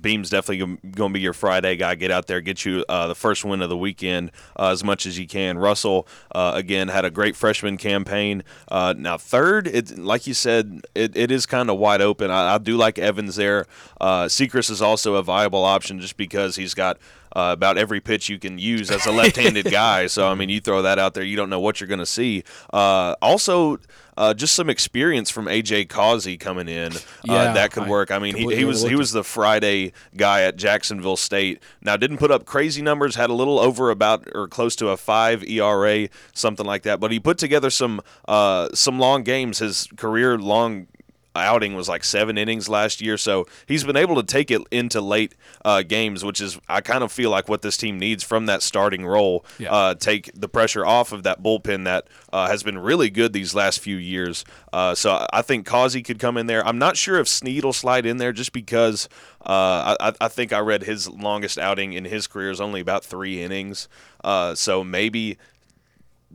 Beam's definitely going to be your Friday guy. Get out there, get you uh, the first win of the weekend uh, as much as you can. Russell uh, again had a great freshman campaign. Uh, now third, it like you said, it, it is kind of wide open. I, I do like Evans there. Uh, Sechrist is also a viable option just because he's got. Uh, about every pitch you can use as a [LAUGHS] left-handed guy, so I mean, you throw that out there, you don't know what you're going to see. Uh, also, uh, just some experience from AJ Causey coming in, uh, Yeah, that could work. I mean, he, he was he was the Friday guy at Jacksonville State. Now didn't put up crazy numbers, had a little over about or close to a five ERA, something like that. But he put together some uh, some long games. His career long outing was like seven innings last year, so he's been able to take it into late uh, games, which is I kind of feel like what this team needs from that starting role. Yeah. Uh, take the pressure off of that bullpen that uh, has been really good these last few years. Uh, so I- think Causey could come in there. I'm not sure if Snead will slide in there just because uh, I, I think I read his longest outing in his career is only about three innings. Uh, so maybe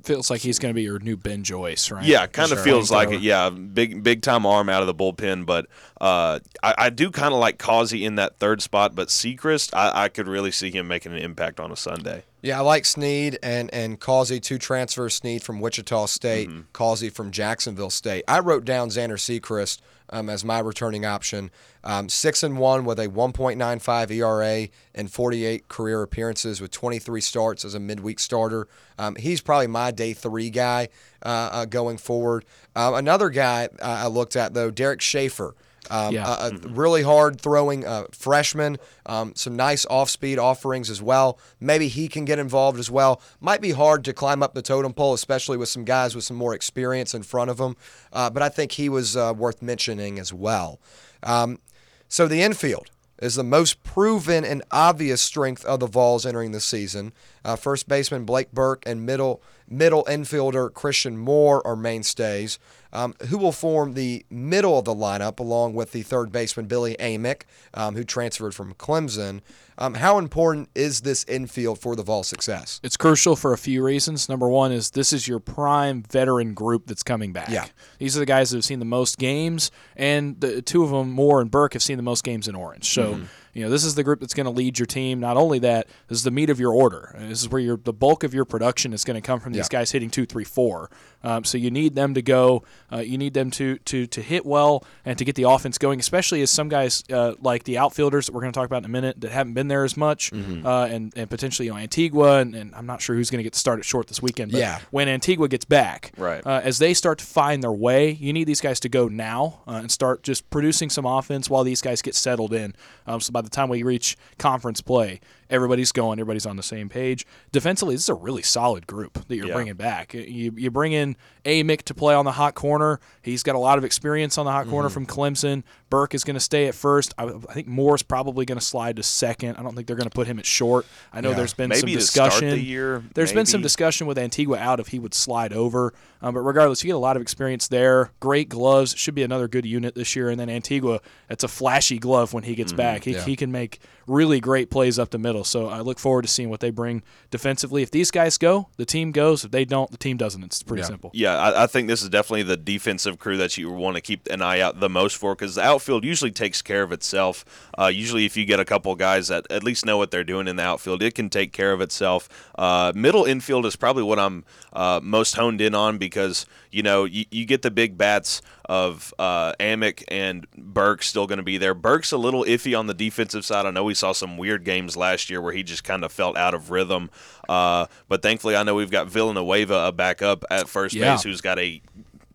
Feels like he's going to be your new Ben Joyce, right? yeah, kind of Sure. feels like it. Yeah, big big time arm out of the bullpen, but uh, I, I do kind of like Causey in that third spot. But Sechrist, I, I could really see him making an impact on a Sunday. Yeah, I like Snead and and Causey, two transfers. Snead from Wichita State, Mm-hmm. Causey from Jacksonville State. I wrote down Zander Sechrist um, as my returning option. Um, six and one with a 1.95 ERA and 48 career appearances with 23 starts as a midweek starter. Um, he's probably my day three guy uh, uh, going forward. Uh, another guy uh, I looked at though, Derek Schaefer. Um, Yeah. a, a really hard throwing uh, freshman, um, some nice off speed offerings as well. Maybe he can get involved as well. Might be hard to climb up the totem pole, especially with some guys with some more experience in front of him. Uh, but I think he was uh, worth mentioning as well. Um, so the infield. is the most proven and obvious strength of the Vols entering the season. Uh, first baseman Blake Burke and middle middle infielder Christian Moore are mainstays. Um, who will form the middle of the lineup along with the third baseman Billy Amick, um, who transferred from Clemson. Um, how important is this infield for the Vol success? It's crucial for a few reasons. Number one is this is your prime veteran group that's coming back. Yeah. These are the guys that have seen the most games, and the two of them, Moore and Burke, have seen the most games in Orange. So. Mm-hmm. You know, this is the group that's going to lead your team. Not only that, this is the meat of your order. This is where your the bulk of your production is going to come from these Yeah. guys hitting two, three, four. Um, so you need them to go. Uh, you need them to to to hit well and to get the offense going. Especially as some guys uh, like the outfielders that we're going to talk about in a minute that haven't been there as much, Mm-hmm. uh, and and potentially you know Antigua and, and I'm not sure who's going to get the start at short this weekend. But Yeah. when Antigua gets back, Right. uh, as they start to find their way, you need these guys to go now uh, and start just producing some offense while these guys get settled in. Um, so by the time we reach conference play, everybody's going, everybody's on the same page. Defensively, this is a really solid group that you're Yeah. bringing back. You, you bring in Amick to play on the hot corner. He's got a lot of experience on the hot Mm-hmm. corner from Clemson. Burke is going to stay at first. I, I think Moore's probably going to slide to second. I don't think they're going to put him at short. I know Yeah. there's been Maybe some discussion. the year, There's been some discussion with Antigua out if he would slide over. Um, but regardless, you get a lot of experience there. Great gloves. Should be another good unit this year. And then Antigua, it's a flashy glove when he gets back. He, Yeah. he can make really great plays up the middle. So I look forward to seeing what they bring defensively. If these guys go, the team goes. If they don't, the team doesn't. It's pretty Yeah. simple. Yeah, I, I think this is definitely the defensive crew that you want to keep an eye out the most for because the outfield usually takes care of itself. Uh, usually, if you get a couple guys that at least know what they're doing in the outfield, it can take care of itself. Uh, middle infield is probably what I'm uh, most honed in on because you know you, you get the big bats of uh, Amick and Burke still going to be there. Burke's a little iffy on the defensive side. I know we saw some weird games last year where he just kind of felt out of rhythm. Uh, but thankfully, I know we've got Villanueva back up at first Yeah. base who's got a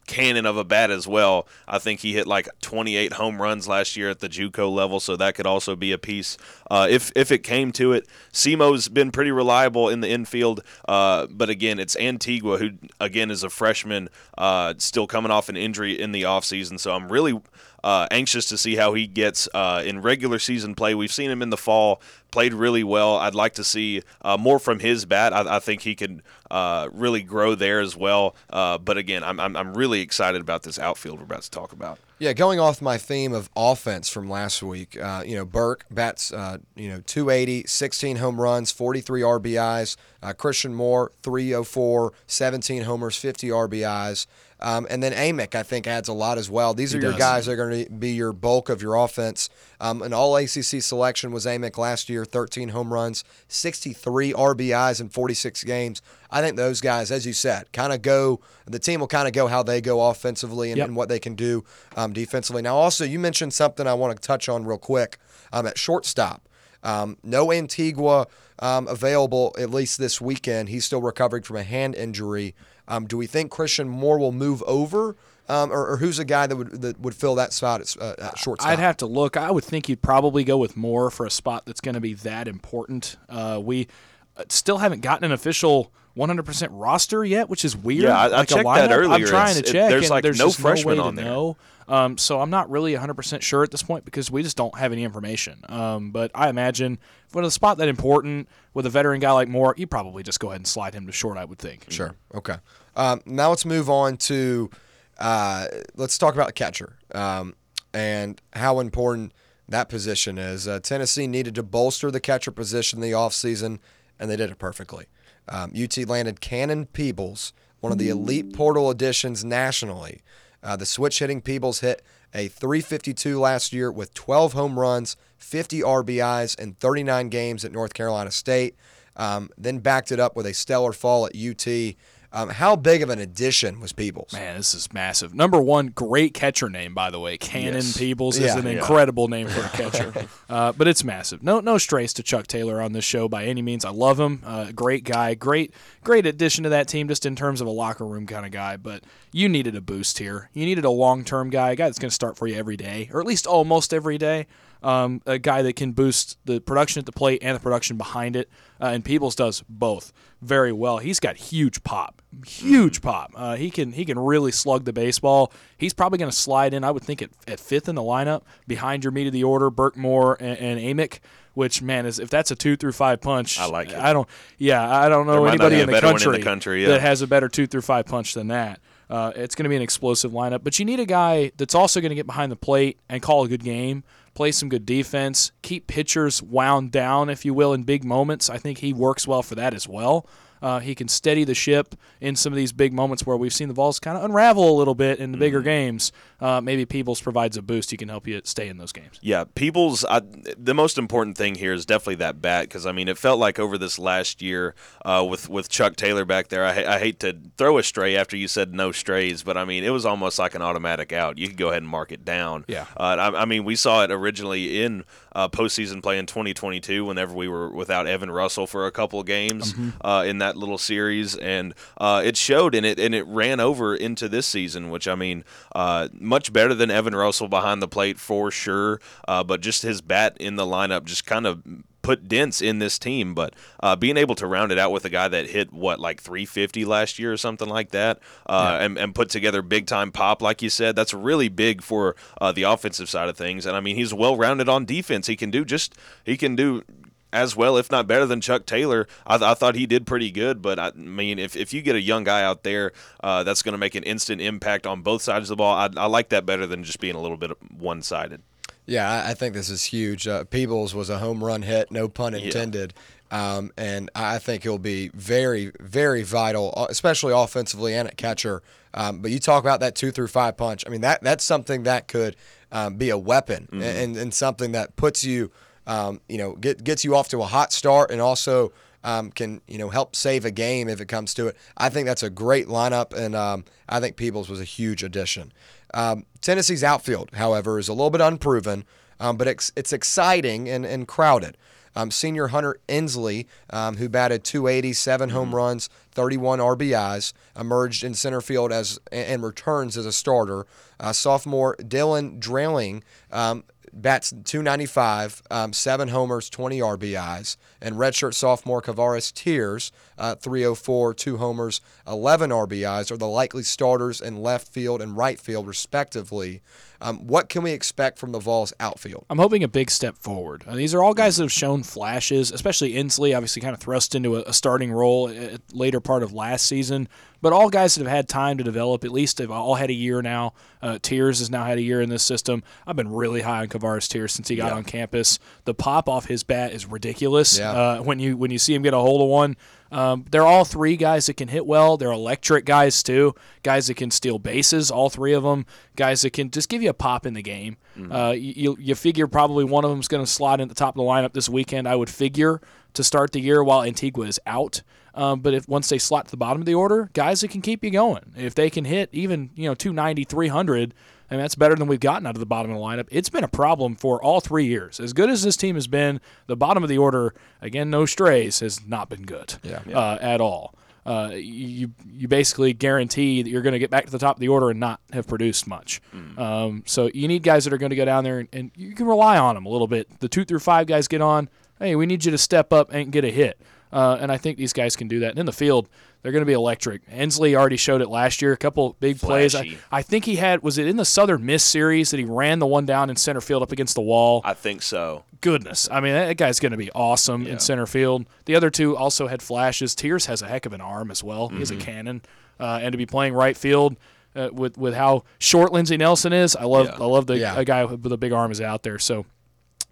cannon of a bat as well. I think he hit like 28 home runs last year at the JUCO level, so that could also be a piece uh, if if it came to it. Simo's been pretty reliable in the infield, uh, but again, it's Antigua who again is a freshman, uh, still coming off an injury in the offseason. So I'm really uh, anxious to see how he gets uh, in regular season play. We've seen him in the fall, played really well. I'd like to see uh, more from his bat. I, I think he could uh, really grow there as well. Uh, but again, I'm, I'm, I'm really excited about this outfield we're about to talk about. Yeah, going off my theme of offense from last week, uh, you know, Burke bats, you know, 280, 16 home runs, 43 RBIs. Christian Moore, 304, 17 homers, 50 RBIs. Um, and then Amick, I think, adds a lot as well. These are your does. guys that are going to be your bulk of your offense. Um, an all ACC selection was Amick last year, 13 home runs, 63 RBIs in 46 games. I think those guys, as you said, kind of go, the team will kind of go how they go offensively and, Yep. and what they can do um, defensively. Now, also, you mentioned something I want to touch on real quick um, at shortstop. Um, no Antigua um, available at least this weekend. He's still recovering from a hand injury. Um, do we think Christian Moore will move over, um, or, or who's a guy that would that would fill that spot at, uh, at shortstop? I'd have to look. I would think you'd probably go with Moore for a spot that's going to be that important. Uh, we uh, still haven't gotten an official 100% roster yet, which is weird. Yeah, I- I like a checked that lineup. I'm earlier. trying to It's- it- check. there's, and like, there's no freshman no on there. know. Um, so I'm not really 100% sure at this point because we just don't have any information. Um, but I imagine for a spot that important with a veteran guy like Moore, you probably just go ahead and slide him to short. I would think. Sure. Okay. Um, now let's move on to uh, let's talk about catcher um, and how important that position is. Uh, Tennessee needed to bolster the catcher position in the offseason, and they did it perfectly. Um, UT landed Cannon Peebles, one of the elite portal additions nationally. Uh, the switch hitting Peebles hit a 352 last year with 12 home runs, 50 RBIs, and 39 games at North Carolina State. Um, then backed it up with a stellar fall at UT. Um, how big of an addition was Peebles? Man, this is massive. Number one, great catcher name, by the way. Cannon Yes. Peebles Yeah. is an Yeah. incredible name for a [LAUGHS] catcher, uh, but it's massive. No, no strays to Chuck Taylor on this show by any means. I love him. Uh, great guy. Great, great addition to that team, just in terms of a locker room kind of guy. But you needed a boost here. You needed a long-term guy, a guy that's going to start for you every day, or at least almost every day. Um, a guy that can boost the production at the plate and the production behind it. Uh, and Peebles does both. very well. He's got huge pop, huge Mm-hmm. pop. Uh, he can he can really slug the baseball. He's probably going to slide in. I would think at, at fifth in the lineup behind your meat of the order, Burke Moore and, and Amick. Which man is if that's a two through five punch? I like it. I don't. Yeah, I don't know There might not anybody in the better in country, the country, yeah. that has a better two through five punch than that. Uh, it's going to be an explosive lineup, but you need a guy that's also going to get behind the plate and call a good game, play some good defense, keep pitchers wound down, if you will, in big moments. I think he works well for that as well. Uh, he can steady the ship in some of these big moments where we've seen the Vols kind of unravel a little bit in the bigger Mm-hmm. games. Uh, maybe Peebles provides a boost. He can help you stay in those games. Yeah, Peoples. I, the most important thing here is definitely that bat because I mean it felt like over this last year uh, with with Chuck Taylor back there. I, I hate to throw a stray after you said no strays, but I mean it was almost like an automatic out. You could go ahead and mark it down. Yeah. Uh, I, I mean we saw it originally in uh, postseason play in 2022 whenever we were without Evan Russell for a couple of games uh, in that little series, and uh, it showed and it and it ran over into this season, which I mean uh, much better than Evan Russell behind the plate for sure, uh, but just his bat in the lineup just kind of put dents in this team. But uh, being able to round it out with a guy that hit what like 350 last year or something like that, uh, and, and put together big time pop, like you said, that's really big for uh, the offensive side of things. And I mean, he's well rounded on defense. He can do just he can do as well, if not better than Chuck Taylor. I, th- I thought he did pretty good, but I mean, if, if you get a young guy out there uh, that's going to make an instant impact on both sides of the ball, I, I like that better than just being a little bit one sided. Yeah, I, I think this is huge. Uh, Peebles was a home run hit, no pun intended. Um, and I think he'll be very, very vital, uh, especially offensively and at catcher. Um, but you talk about that two through five punch. I mean, that that's something that could um, be a weapon and, and something that puts you, um, you know, get, gets you off to a hot start and also um, can, you know, help save a game if it comes to it. I think that's a great lineup, and um, I think Peebles was a huge addition. Um, Tennessee's outfield, however, is a little bit unproven, um, but it's, it's exciting and, and crowded. Um, senior Hunter Ensley, um, who batted 280, 7 home runs, 31 RBIs, emerged in center field as and returns as a starter. Uh, sophomore Dylan Dreiling um, bats 295, um, seven homers, 20 RBIs, and redshirt sophomore Kavares Tears, uh, 304, two homers, 11 RBIs, are the likely starters in left field and right field, respectively. Um, what can we expect from the Vols outfield? I'm hoping a big step forward. Uh, these are all guys that have shown flashes, especially Ensley, obviously kind of thrust into a, a starting role at later part of last season. But all guys that have had time to develop, at least they've all had a year now. Uh, Tears has now had a year in this system. I've been really high on Kavares Tears since he got on campus. The pop off his bat is ridiculous. Yeah. Uh, when you when you see him get a hold of one, um, they're all three guys that can hit well. They're electric guys too. Guys that can steal bases. All three of them. Guys that can just give you a pop in the game. Uh, you you figure probably one of them's going to slide in at the top of the lineup this weekend. I would figure to start the year while Antigua is out. Um, but if once they slot to the bottom of the order, guys that can keep you going. If they can hit even you know 290, 300, and that's better than we've gotten out of the bottom of the lineup. It's been a problem for all three years. As good as this team has been, the bottom of the order, again, no strays, has not been good uh, at all. Uh, you you basically guarantee that you're going to get back to the top of the order and not have produced much. Um, so you need guys that are going to go down there and, and you can rely on them a little bit. The two through five guys get on. Hey, we need you to step up and get a hit. Uh, and I think these guys can do that. And in the field, they're going to be electric. Ensley already showed it last year. A couple big plays. I, I think he had was it in the Southern Miss series that he ran the one down in center field up against the wall. I think so. Goodness, I mean that guy's going to be awesome Yeah. in center field. The other two also had flashes. Tears has a heck of an arm as well. He has Mm-hmm. a cannon, uh, and to be playing right field. Uh, with with how short Lindsey Nelson is, I love Yeah. I love the Yeah. a guy with a big arm is out there. So,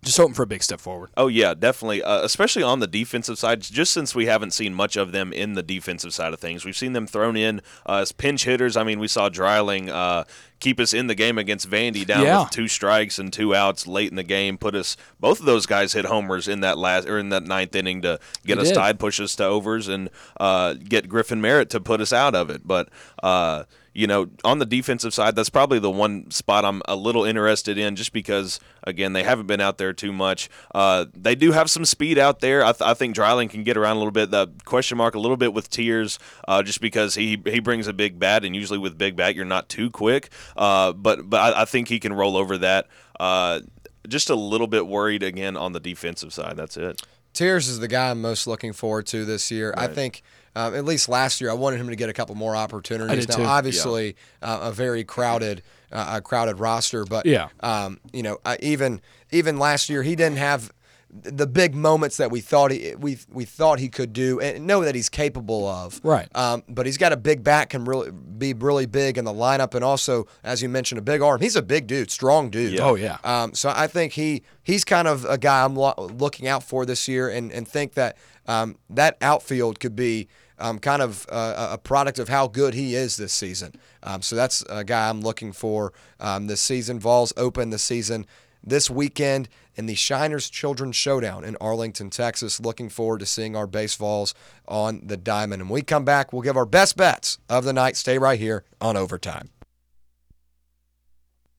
just hoping for a big step forward. Oh yeah, definitely. Uh, especially on the defensive side, just since we haven't seen much of them in the defensive side of things, we've seen them thrown in uh, as pinch hitters. I mean, we saw Dreiling uh, keep us in the game against Vandy down Yeah. with two strikes and two outs late in the game. Put us both of those guys hit homers in that last or in that ninth inning to get They us did. tied, push us to overs, and uh, get Griffin Merritt to put us out of it. But uh, you know, on the defensive side, that's probably the one spot I'm a little interested in, just because again they haven't been out there too much. Uh, they do have some speed out there. I, th- I think Dreiling can get around a little bit. The question mark a little bit with Tears, uh, just because he he brings a big bat, and usually with big bat you're not too quick. Uh, but but I, I think he can roll over that. Uh, just a little bit worried again on the defensive side. That's it. Tears is the guy I'm most looking forward to this year. I think, um, at least last year, I wanted him to get a couple more opportunities. now, too. obviously, uh, a very crowded, uh, a crowded roster, but Yeah. um, you know, uh, even even last year, he didn't have the big moments that we thought he we we thought he could do and know that he's capable of. Right. Um, but he's got a big back, can really be really big in the lineup, and also, as you mentioned, a big arm. He's a big dude, strong dude. Oh, yeah. Um, so I think he he's kind of a guy I'm lo- looking out for this year, and and think that um, that outfield could be. Um, kind of uh, a product of how good he is this season. Um, so that's a guy I'm looking for um, this season. Vols open the season this weekend in the Shriners Children's Showdown in Arlington, Texas. Looking forward to seeing our base Vols on the diamond. And when we come back, we'll give our best bets of the night. Stay right here on Overtime.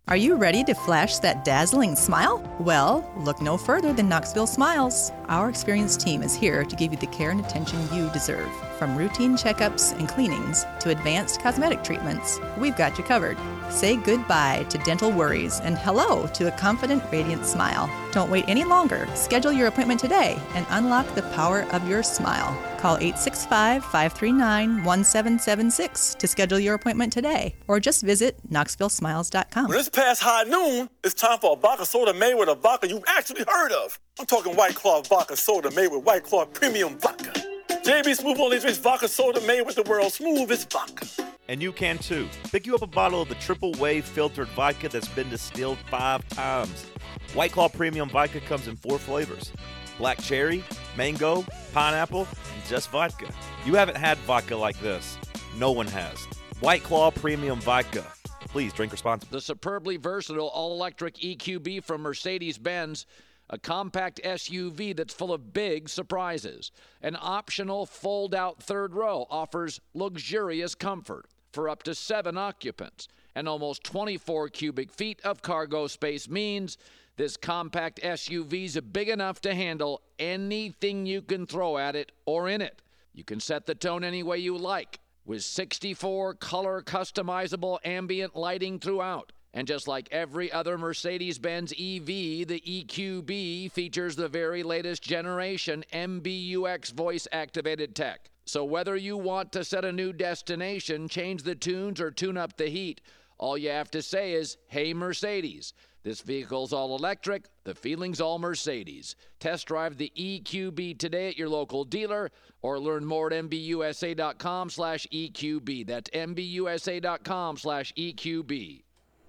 Are you ready to flash that dazzling smile? Well, look no further than Knoxville Smiles. Our experienced team is here to give you the care and attention you deserve. From routine checkups and cleanings to advanced cosmetic treatments, we've got you covered. Say goodbye to dental worries and hello to a confident, radiant smile. Don't wait any longer. Schedule your appointment today and unlock the power of your smile. Call 865 539 1776 to schedule your appointment today or just visit KnoxvilleSmiles.com. When it's past high noon, it's time for a vodka soda made with a vodka you've actually heard of. I'm talking White Claw vodka soda made with White Claw premium vodka. JB Smooth only drinks vodka soda made with the world's smoothest vodka. And you can too. Pick you up a bottle of the triple wave filtered vodka that's been distilled five times. White Claw Premium Vodka comes in four flavors black cherry, mango, pineapple, and just vodka. You haven't had vodka like this. No one has. White Claw Premium Vodka. Please drink responsibly. The superbly versatile all electric EQB from Mercedes Benz, a compact SUV that's full of big surprises. An optional fold out third row offers luxurious comfort for up to seven occupants. And almost 24 cubic feet of cargo space means this compact SUV's big enough to handle anything you can throw at it or in it. You can set the tone any way you like with 64 color customizable ambient lighting throughout. And just like every other Mercedes Benz EV, the EQB features the very latest generation MBUX voice activated tech. So whether you want to set a new destination, change the tunes, or tune up the heat, all you have to say is, Hey Mercedes. This vehicle's all electric, the feeling's all Mercedes. Test drive the EQB today at your local dealer or learn more at mbusa.com slash EQB. That's mbusa.com slash EQB.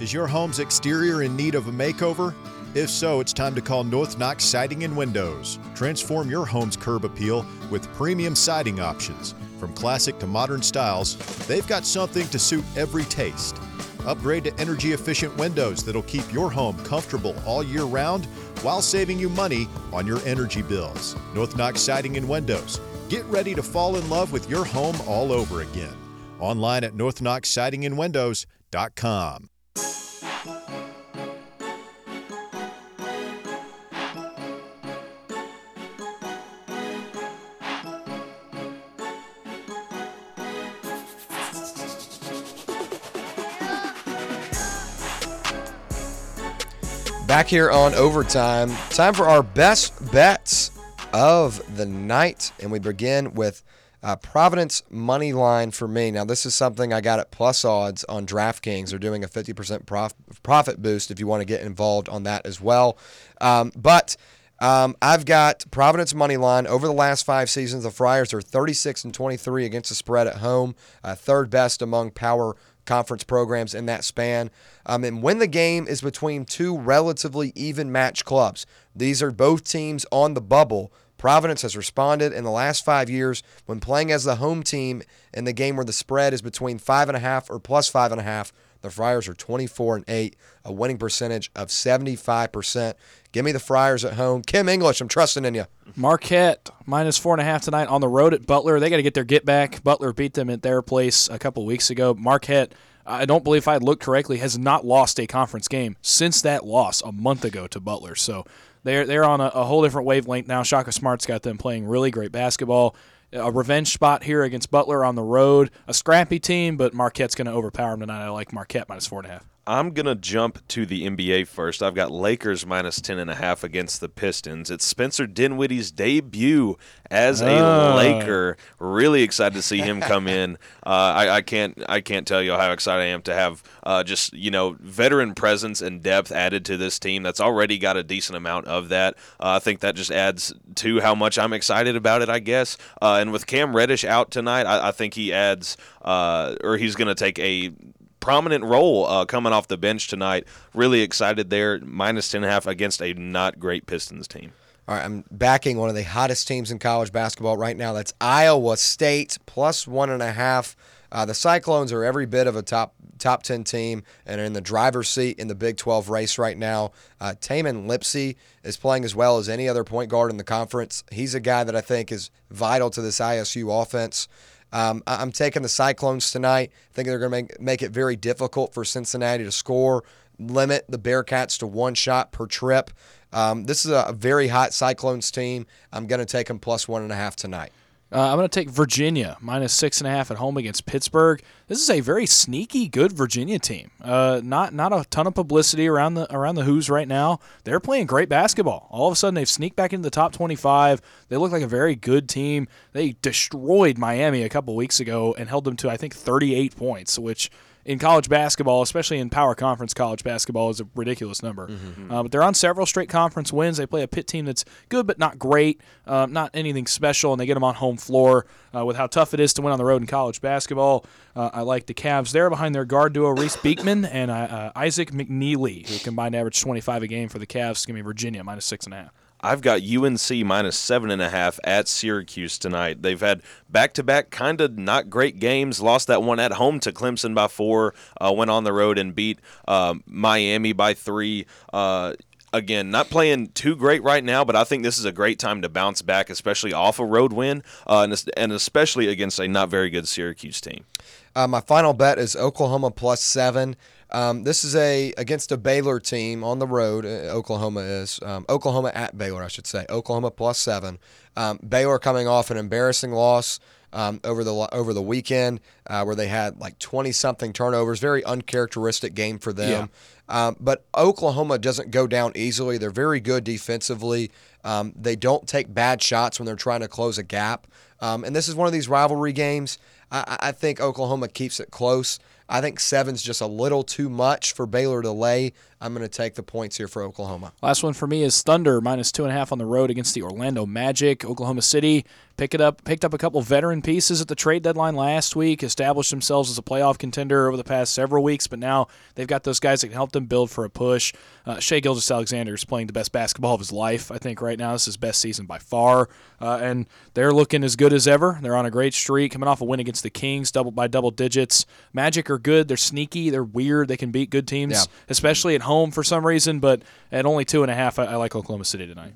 Is your home's exterior in need of a makeover? If so, it's time to call North Knox Siding and Windows. Transform your home's curb appeal with premium siding options. From classic to modern styles, they've got something to suit every taste. Upgrade to energy efficient windows that'll keep your home comfortable all year round while saving you money on your energy bills. North Knox Siding and Windows. Get ready to fall in love with your home all over again. Online at northknoxsidingandwindows.com. Back here on overtime. Time for our best bets of the night. And we begin with uh, Providence money line for me. Now, this is something I got at plus odds on DraftKings. They're doing a 50% prof- profit boost if you want to get involved on that as well. Um, but um, I've got Providence money line over the last five seasons. The Friars are 36 and 23 against the spread at home, uh, third best among power conference programs in that span. Um, and when the game is between two relatively even match clubs, these are both teams on the bubble. Providence has responded in the last five years when playing as the home team in the game where the spread is between five and a half or plus five and a half. The Friars are 24 and 8, a winning percentage of 75%. Give me the Friars at home. Kim English, I'm trusting in you. Marquette minus four and a half tonight on the road at Butler. They got to get their get back. Butler beat them at their place a couple weeks ago. Marquette, I don't believe if I looked correctly, has not lost a conference game since that loss a month ago to Butler. So they're they're on a, a whole different wavelength now. Shaka Smart's got them playing really great basketball. A revenge spot here against Butler on the road. A scrappy team, but Marquette's going to overpower them tonight. I like Marquette minus four and a half. I'm gonna jump to the NBA first. I've got Lakers minus ten and a half against the Pistons. It's Spencer Dinwiddie's debut as a Ah. Laker. Really excited to see him come in. [LAUGHS] Uh, I, I can't I can't tell you how excited I am to have uh, just you know veteran presence and depth added to this team. That's already got a decent amount of that. Uh, I think that just adds to how much I'm excited about it. I guess. Uh, and with Cam Reddish out tonight, I, I think he adds uh, or he's gonna take a prominent role uh, coming off the bench tonight. Really excited there. Minus 10.5 against a not great Pistons team. All right, I'm backing one of the hottest teams in college basketball right now. That's Iowa State plus one and a half. Uh, the Cyclones are every bit of a top top ten team and are in the driver's seat in the Big 12 race right now. Uh, Tamin Lipsey is playing as well as any other point guard in the conference. He's a guy that I think is vital to this ISU offense. Um, I- I'm taking the Cyclones tonight. I think they're going to make, make it very difficult for Cincinnati to score, limit the Bearcats to one shot per trip. Um, this is a very hot Cyclones team. I'm going to take them plus one and a half tonight. Uh, I'm going to take Virginia minus six and a half at home against Pittsburgh. This is a very sneaky, good Virginia team. Uh, not not a ton of publicity around the around the Hoos right now. They're playing great basketball. All of a sudden, they've sneaked back into the top 25. They look like a very good team. They destroyed Miami a couple weeks ago and held them to I think 38 points, which in college basketball, especially in power conference college basketball, is a ridiculous number. Uh, but they're on several straight conference wins. They play a Pitt team that's good but not great, um, not anything special, and they get them on home floor uh, with how tough it is to win on the road in college basketball. Uh, I like the Cavs there behind their guard duo Reece Beekman and uh, uh, Isaac McNeely, who combined average 25 a game for the Cavs. Give me Virginia minus six and a half. I've got UNC minus seven and a half at Syracuse tonight. They've had back to back kind of not great games. Lost that one at home to Clemson by four. Uh, went on the road and beat um, Miami by three. Uh, Again, not playing too great right now, but I think this is a great time to bounce back, especially off a road win, uh, and, and especially against a not very good Syracuse team. Uh, my final bet is Oklahoma plus seven. Um, this is a against a Baylor team on the road. uh, Oklahoma is um, Oklahoma at Baylor, I should say. Oklahoma plus seven. Um, Baylor coming off an embarrassing loss um, over the over the weekend, uh, where they had like twenty something turnovers. Very uncharacteristic game for them. Um, but Oklahoma doesn't go down easily. They're very good defensively. Um, they don't take bad shots when they're trying to close a gap. Um, and this is one of these rivalry games. I I think Oklahoma keeps it close. I think seven's just a little too much for Baylor to lay. I'm going to take the points here for Oklahoma. Last one for me is Thunder minus two and a half on the road against the Orlando Magic. Oklahoma City pick it up, picked up a couple veteran pieces at the trade deadline last week, established themselves as a playoff contender over the past several weeks, but now they've got those guys that can help them build for a push. Uh, Shai Gilgeous-Alexander is playing the best basketball of his life, I think, right now. This is his best season by far, uh, and they're looking as good as ever. They're on a great streak, coming off a win against the Kings, double by double digits. Magic are good. They're sneaky. They're weird. They can beat good teams, Yeah. especially at home for some reason. But at only two and a half, I, I like Oklahoma City tonight.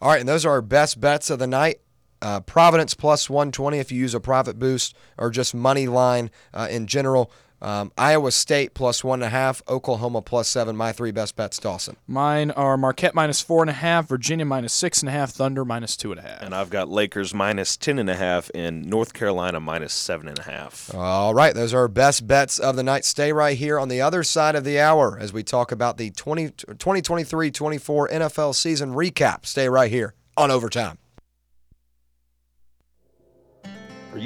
All right, and those are our best bets of the night. Uh, Providence plus 120 if you use a profit boost or just money line uh, in general. Um, Iowa State plus one and a half. Oklahoma plus seven. My three best bets, Dawson. Mine are Marquette minus four and a half, Virginia minus six and a half, Thunder minus two and a half. And I've got Lakers minus ten and a half and North Carolina minus seven and a half. All right, those are our best bets of the night. Stay right here on the other side of the hour as we talk about the 20, 2023-24 NFL season recap. Stay right here on Overtime.